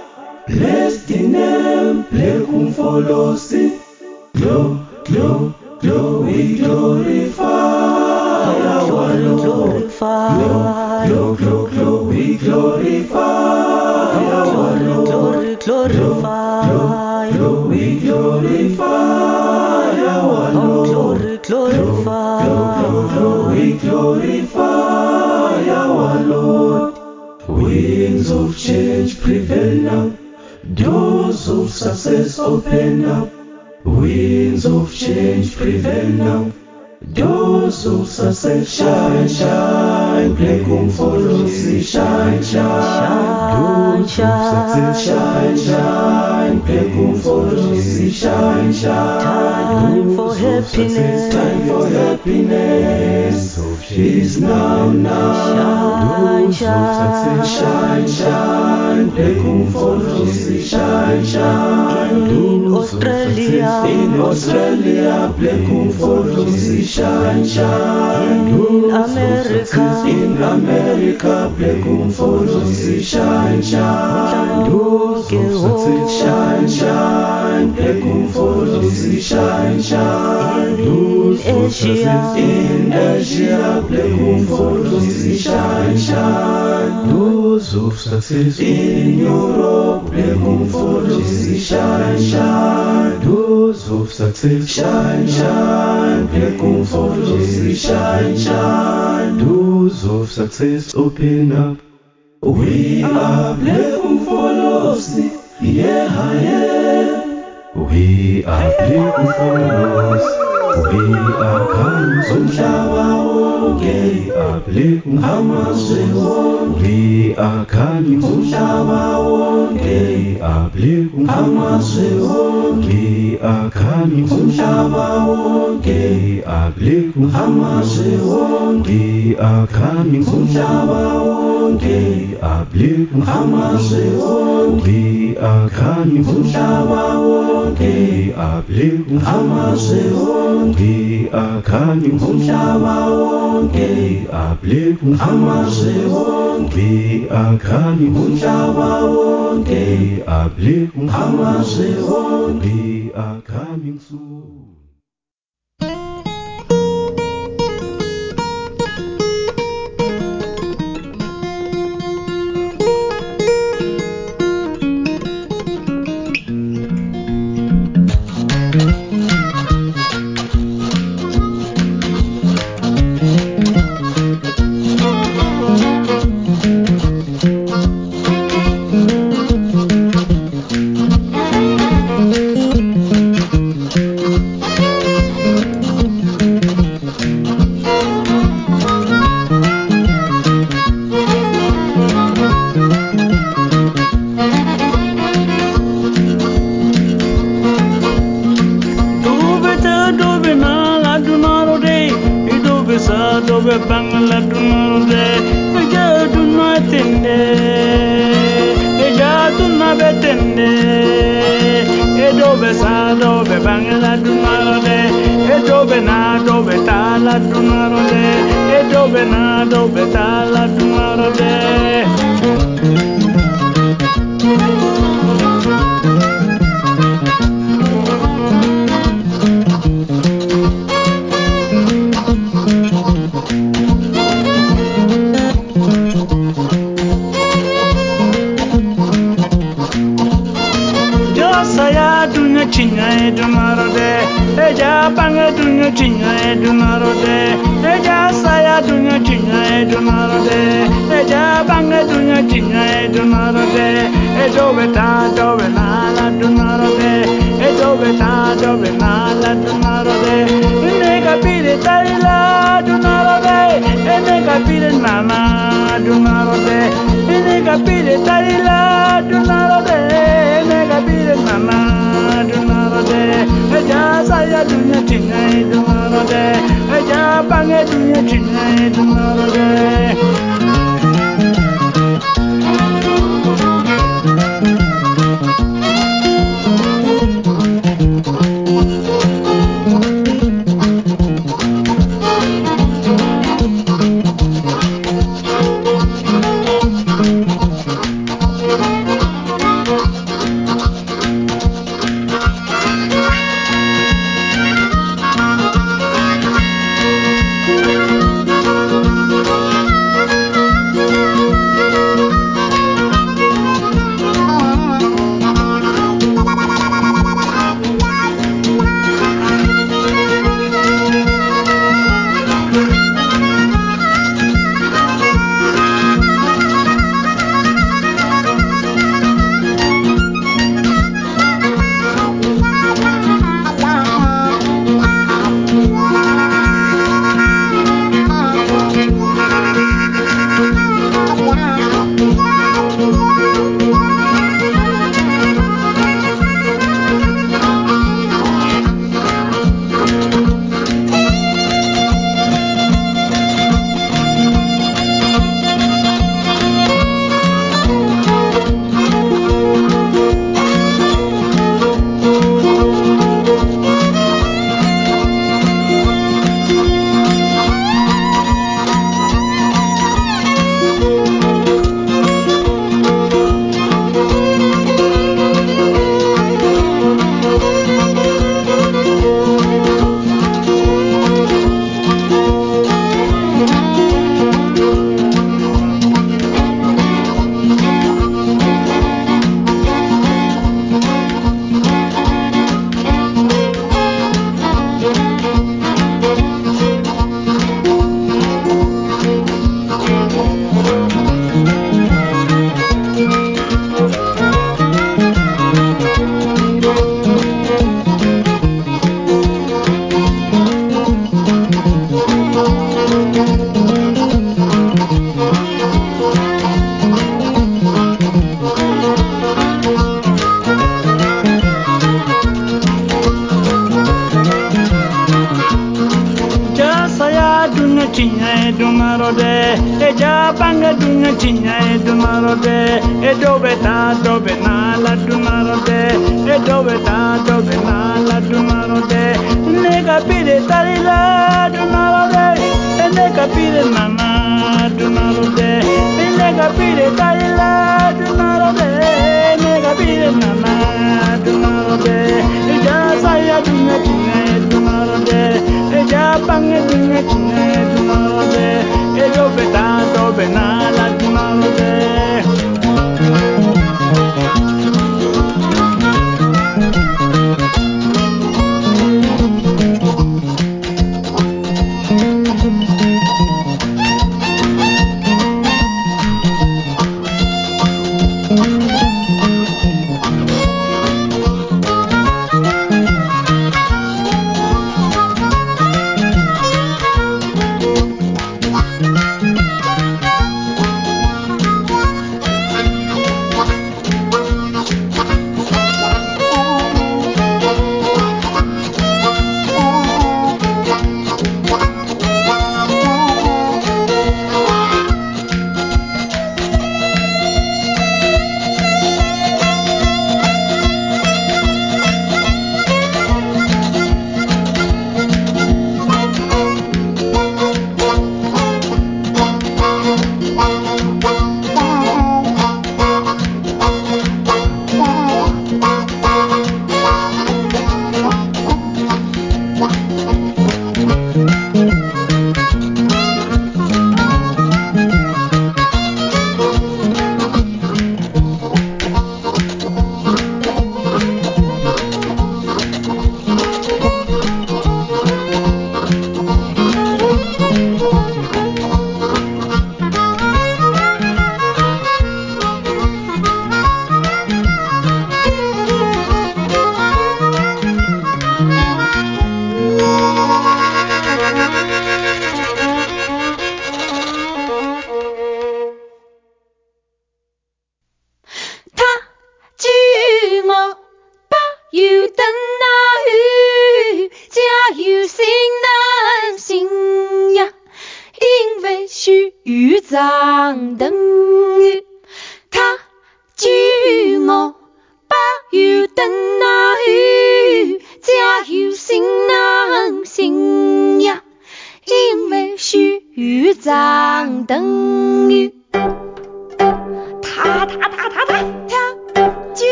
Bless the name, Black Umfolosi. Glow, glow, glow, we glorify our Lord. Glow, glow, glow, we glorify our Lord. glory, glorify, Glow, we glorify our Lord. glory, glorify. Glow, we glorify our Lord. Winds of change prevail now. Doors of success open up. Winds of change prevail now. Doors of success shine, shine. Blekum Folosi, shine, shine. Doors of success shine, shine. Blekum Folosi, shine, shine. Time for happiness. Time for happiness is now, now. Shine, shine. Shine, shine. Black Umfolosi, shine, shine. In Australia, In Australia, Black Umfolosi, shine, shine. in America, In America, Black Umfolosi, shine, shine. wonke Shine, shine. Black Umfolosi, shine, shine. in Asia, In Asia, Black Umfolosi, shine, shine. Of success in Europe, Black Umfolosi, shine, shine. Of success, shine, shine. Black Umfolosi, shine, shine. Of success open up. We are Black Umfolosi, yeah, yeah. We are Black Umfolosi. We are coming umhlaba wonke ablekum amazwe wonke We are coming umhlaba wonke ablekum amazwe wonke We are coming umhlaba wonke ablekum amazwe wonke We are coming umhlaba wonke wonke abliku amazwe wonke akhanya umhlaba wonke abliku amazwe wonke akhanya umhlaba wonke abliku amazwe wonke. Akhanya umhlaba wonke abliku amazwe wonke. Akhanya soon chinya e dunaro Eja saya dunya chinya Eja banga dunya chinya e dunaro de Ejo beta dove na la dunaro de Ejo beta dove na la dunaro de Ne capire tari la de Ne capire nana dunaro de Ne capire tari la de Ne capire nana dunaro saya dunya chinya e dunaro de Eja banga dunya de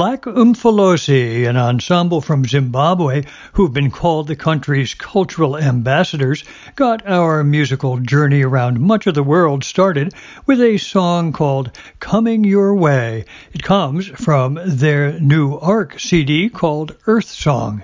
Black Umfolosi, an ensemble from Zimbabwe who've been called the country's cultural ambassadors, got our musical journey around much of the world started with a song called Coming Your Way. It comes from their new ARC CD called Earth Song.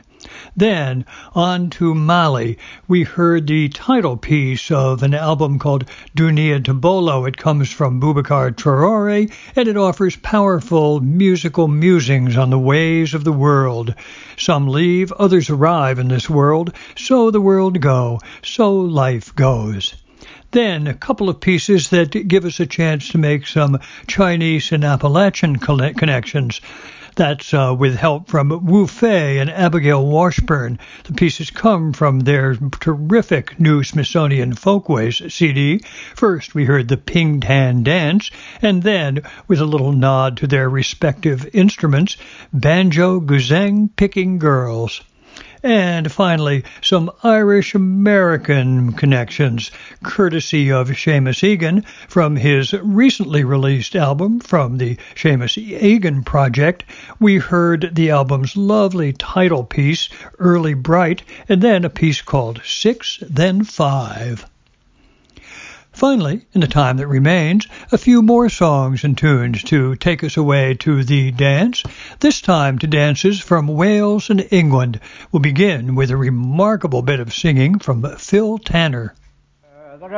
Then, on to Mali, we heard the title piece of an album called Dounia Tabolo. It comes from Boubacar Traore, and it offers powerful musical musings on the ways of the world. Some leave, others arrive in this world, so the world go, so life goes. Then a couple of pieces that give us a chance to make some Chinese and Appalachian connections. That's uh, with help from Wu Fei and Abigail Washburn. The pieces come from their terrific new Smithsonian Folkways CD. First, we heard the Ping Tan Dance, and then, with a little nod to their respective instruments, Banjo Guzheng Picking Girls. And finally, some Irish American connections, courtesy of Seamus Egan from his recently released album from the Seamus Egan Project. We heard the album's lovely title piece, Early Bright, and then a piece called Six, Then Five. Finally, in the time that remains, a few more songs and tunes to take us away to the dance, this time to dances from Wales and England. We'll begin with a remarkable bit of singing from Phil Tanner. Dum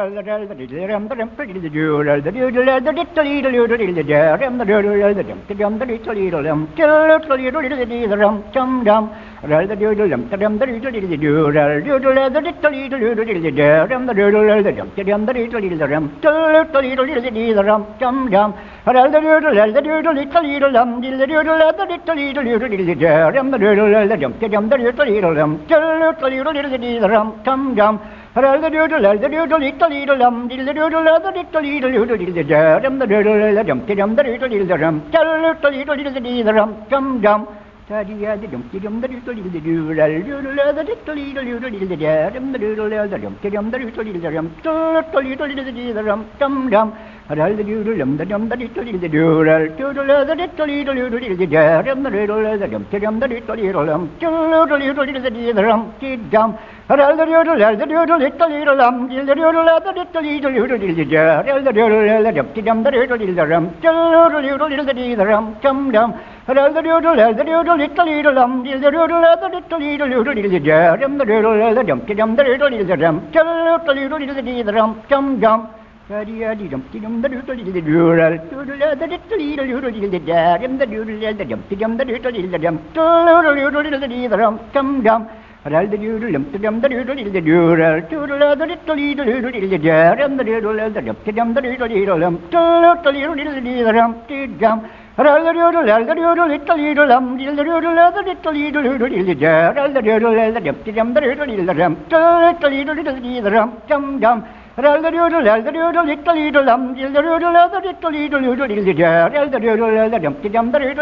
Ram the doodle, the doodle, little little rum, diddle doodle, the little little little little rum, the doodle, the dum, dum, the little little rum, tell little little little little rum, dum dum. Taddy the dum, dum, the little little doodle, doodle, the little little little little rum, the doodle, the dum, dum, the little little rum, little little little little rum, dum dum. Ral the doodle, dum, the dum, the little little doodle, doodle, the little little little little rum, the doodle, the dum, dum, the little little rum, little little little little rum, dum. Ral the doodle, the doodle, little little rum, the doodle, the little little little little ral the doodle, the dum, dum, the little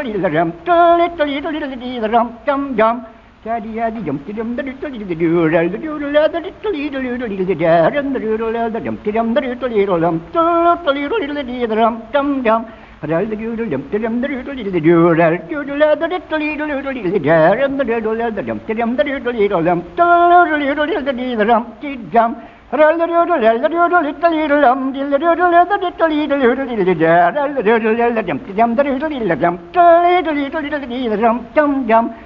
little rum, little little little little rum, dum dum. Ral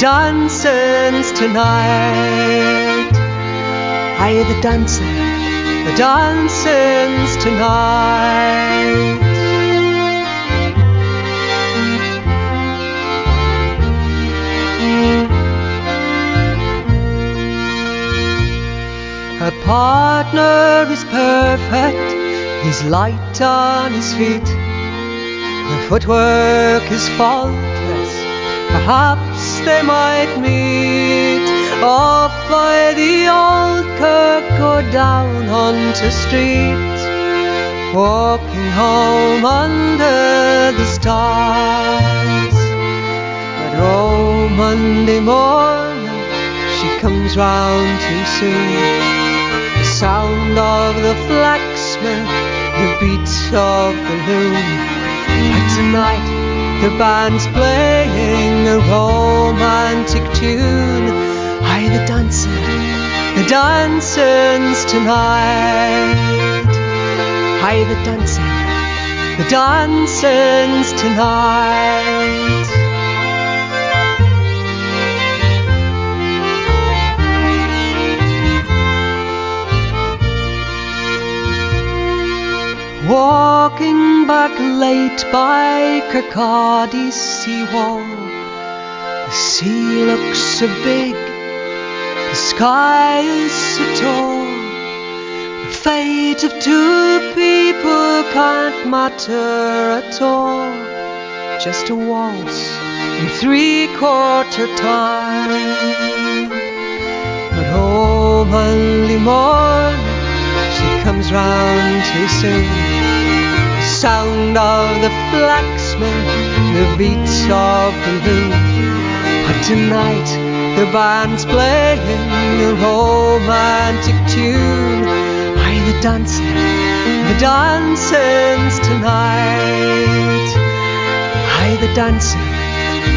dancing's tonight. Hi, the dancing, the dancing's tonight. Her partner is perfect, he's light on his feet. The footwork is faultless, perhaps they might meet. Up by the old kirk or down onto street. Walking home under the stars. But oh, Monday morning, she comes round too soon the sound of the flax mill, the beats of the loom. But tonight the band's playing a romantic tune. Hi, the dancing, the dancing's tonight. Hi, the dancing, the dancing's tonight. Walking back late by Kirkcaldy's seawall, the sea looks so big, the sky is so tall. The fate of two people can't matter at all. Just a waltz in three quarter time. But oh, Monday morning, she comes round too soon sound of the flax mill, the beats of the loom. But tonight the band's playing a romantic tune. Why the dancing, the dancing's tonight. Why the dancing,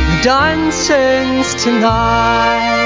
the dancing's tonight.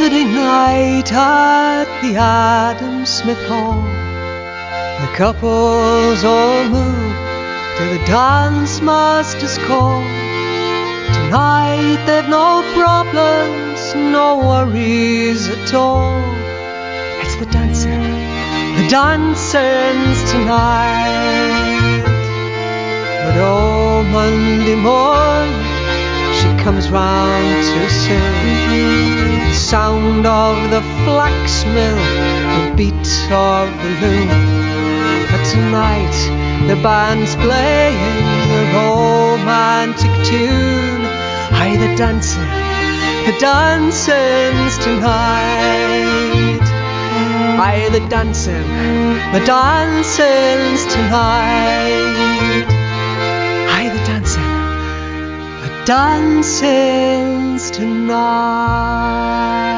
Saturday night at the Adam Smith Hall. The couples all move to the dance master's call. Tonight they've no problems, no worries at all. It's the dancing, the dancing's tonight. But oh, Monday morning, comes round too soon. The sound of the flax mill, the beat of the loom. But tonight the band's playing a romantic tune. Hi, the dancing, the dancing's tonight. Hi, the dancing, the dancing's tonight. Dancing's tonight.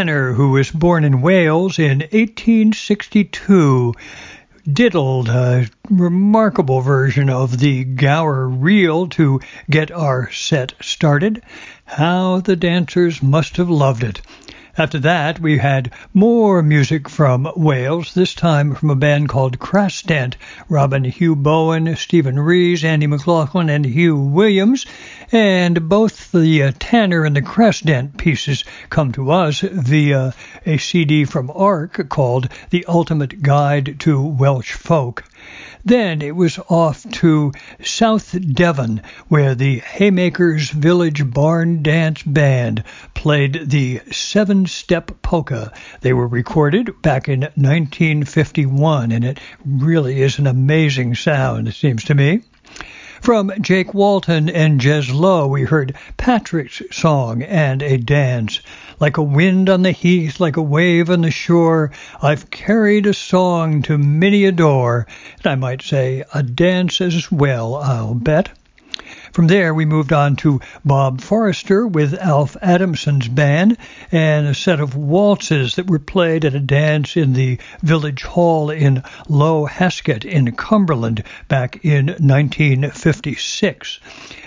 Tanner, who was born in Wales in 1862, diddled a remarkable version of the Gower reel to get our set started. How the dancers must have loved it. After that, we had more music from Wales, this time from a band called Crasdant. Robin Huw Bowen, Stephen Rees, Andy McLaughlin, and Huw Williams. And both the uh, Tanner and the Crasdant pieces come to us via a CD from ARC called The Ultimate Guide to Welsh Folk. Then it was off to South Devon, where the Haymakers Village Barn Dance Band played the Seven Step Polka. They were recorded back in 1951, and it really is an amazing sound, it seems to me. From Jake Walton and Jez Lowe, we heard Patrick's song and a dance. Like a wind on the heath, like a wave on the shore, I've carried a song to many a door, and I might say a dance as well, I'll bet. From there, we moved on to Bob Forrester with Alf Adamson's band and a set of waltzes that were played at a dance in the village hall in Low Hesket in Cumberland back in 1956.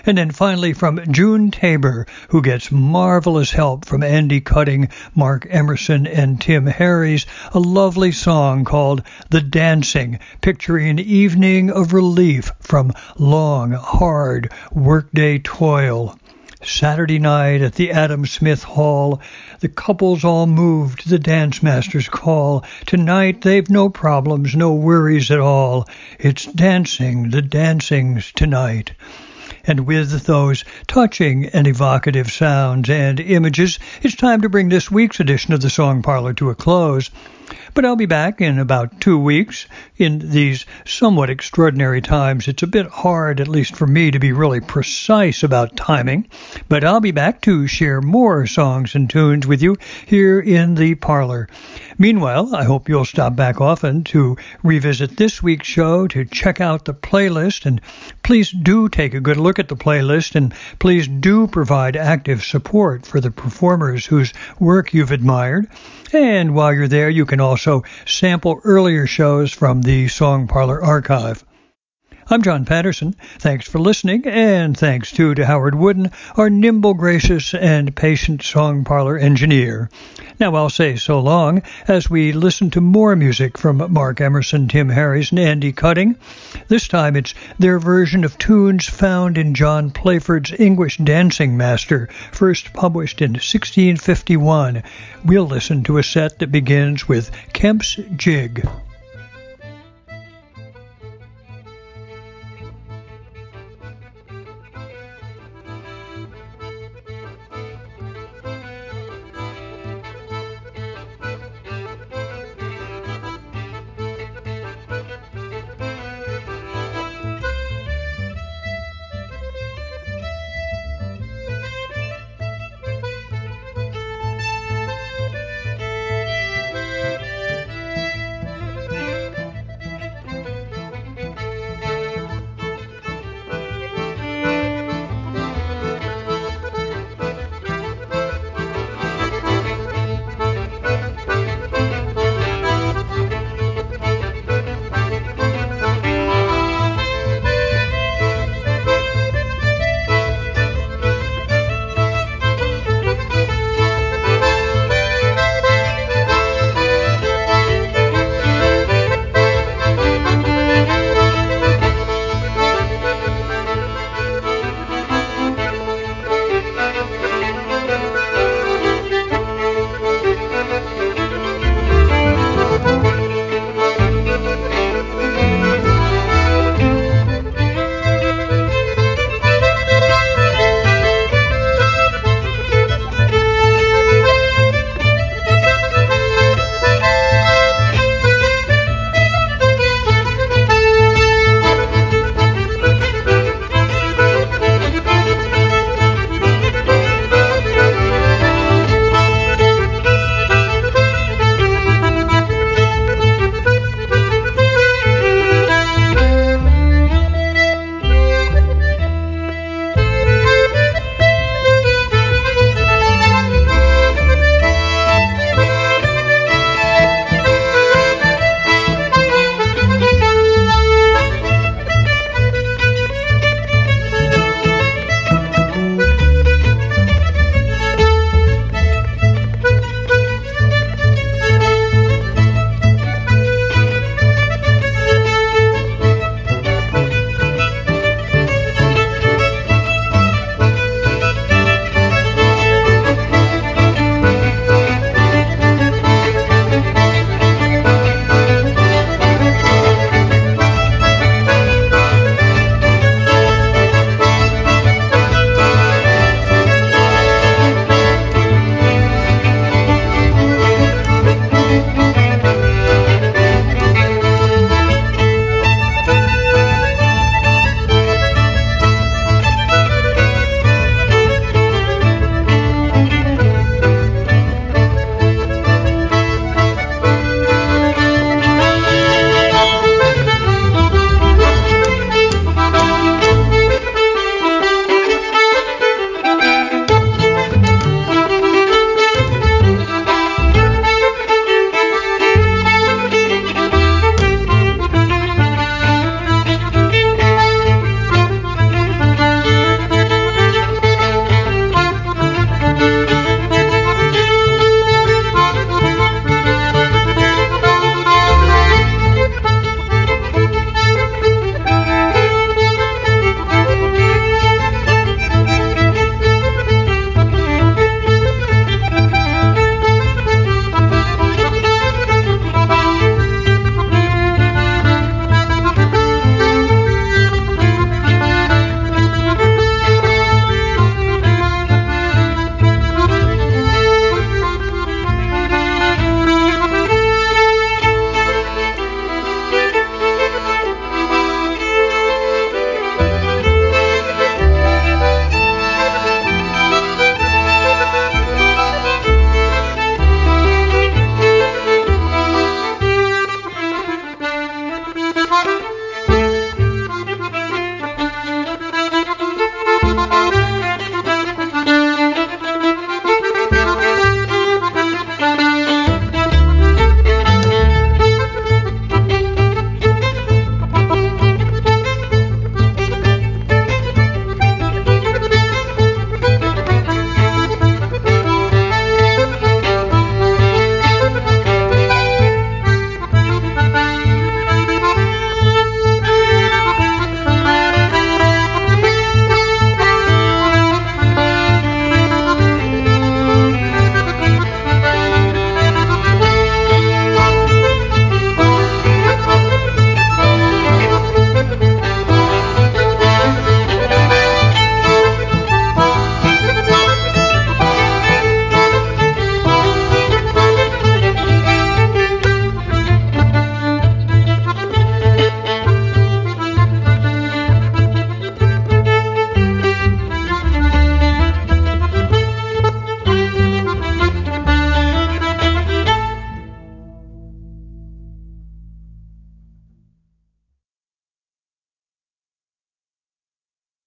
And then finally from June Tabor, who gets marvelous help from Andy Cutting, Mark Emerson, and Tim Harries, a lovely song called The Dancing, picturing an evening of relief from long, hard workday toil. Saturday night at the Adam Smith Hall, the couples all moved to the dance master's call. Tonight they've no problems, no worries at all. It's dancing, the dancing's tonight. And with those touching and evocative sounds and images, it's time to bring this week's edition of the Song Parlor to a close. But I'll be back in about two weeks. In these somewhat extraordinary times, it's a bit hard, at least for me, to be really precise about timing. But I'll be back to share more songs and tunes with you here in the parlor. Meanwhile, I hope you'll stop back often to revisit this week's show, to check out the playlist, and please do take a good look at the playlist, and please do provide active support for the performers whose work you've admired. And while you're there, you can also sample earlier shows from the Song Parlor archive. I'm John Patterson. Thanks for listening, and thanks too to Howard Wooden, our nimble, gracious, and patient song parlor engineer. Now I'll say so long as we listen to more music from Mark Emerson, Tim Harris, and Andy Cutting. This time it's their version of tunes found in John Playford's English Dancing Master, first published in 1651. We'll listen to a set that begins with Kemp's Jig.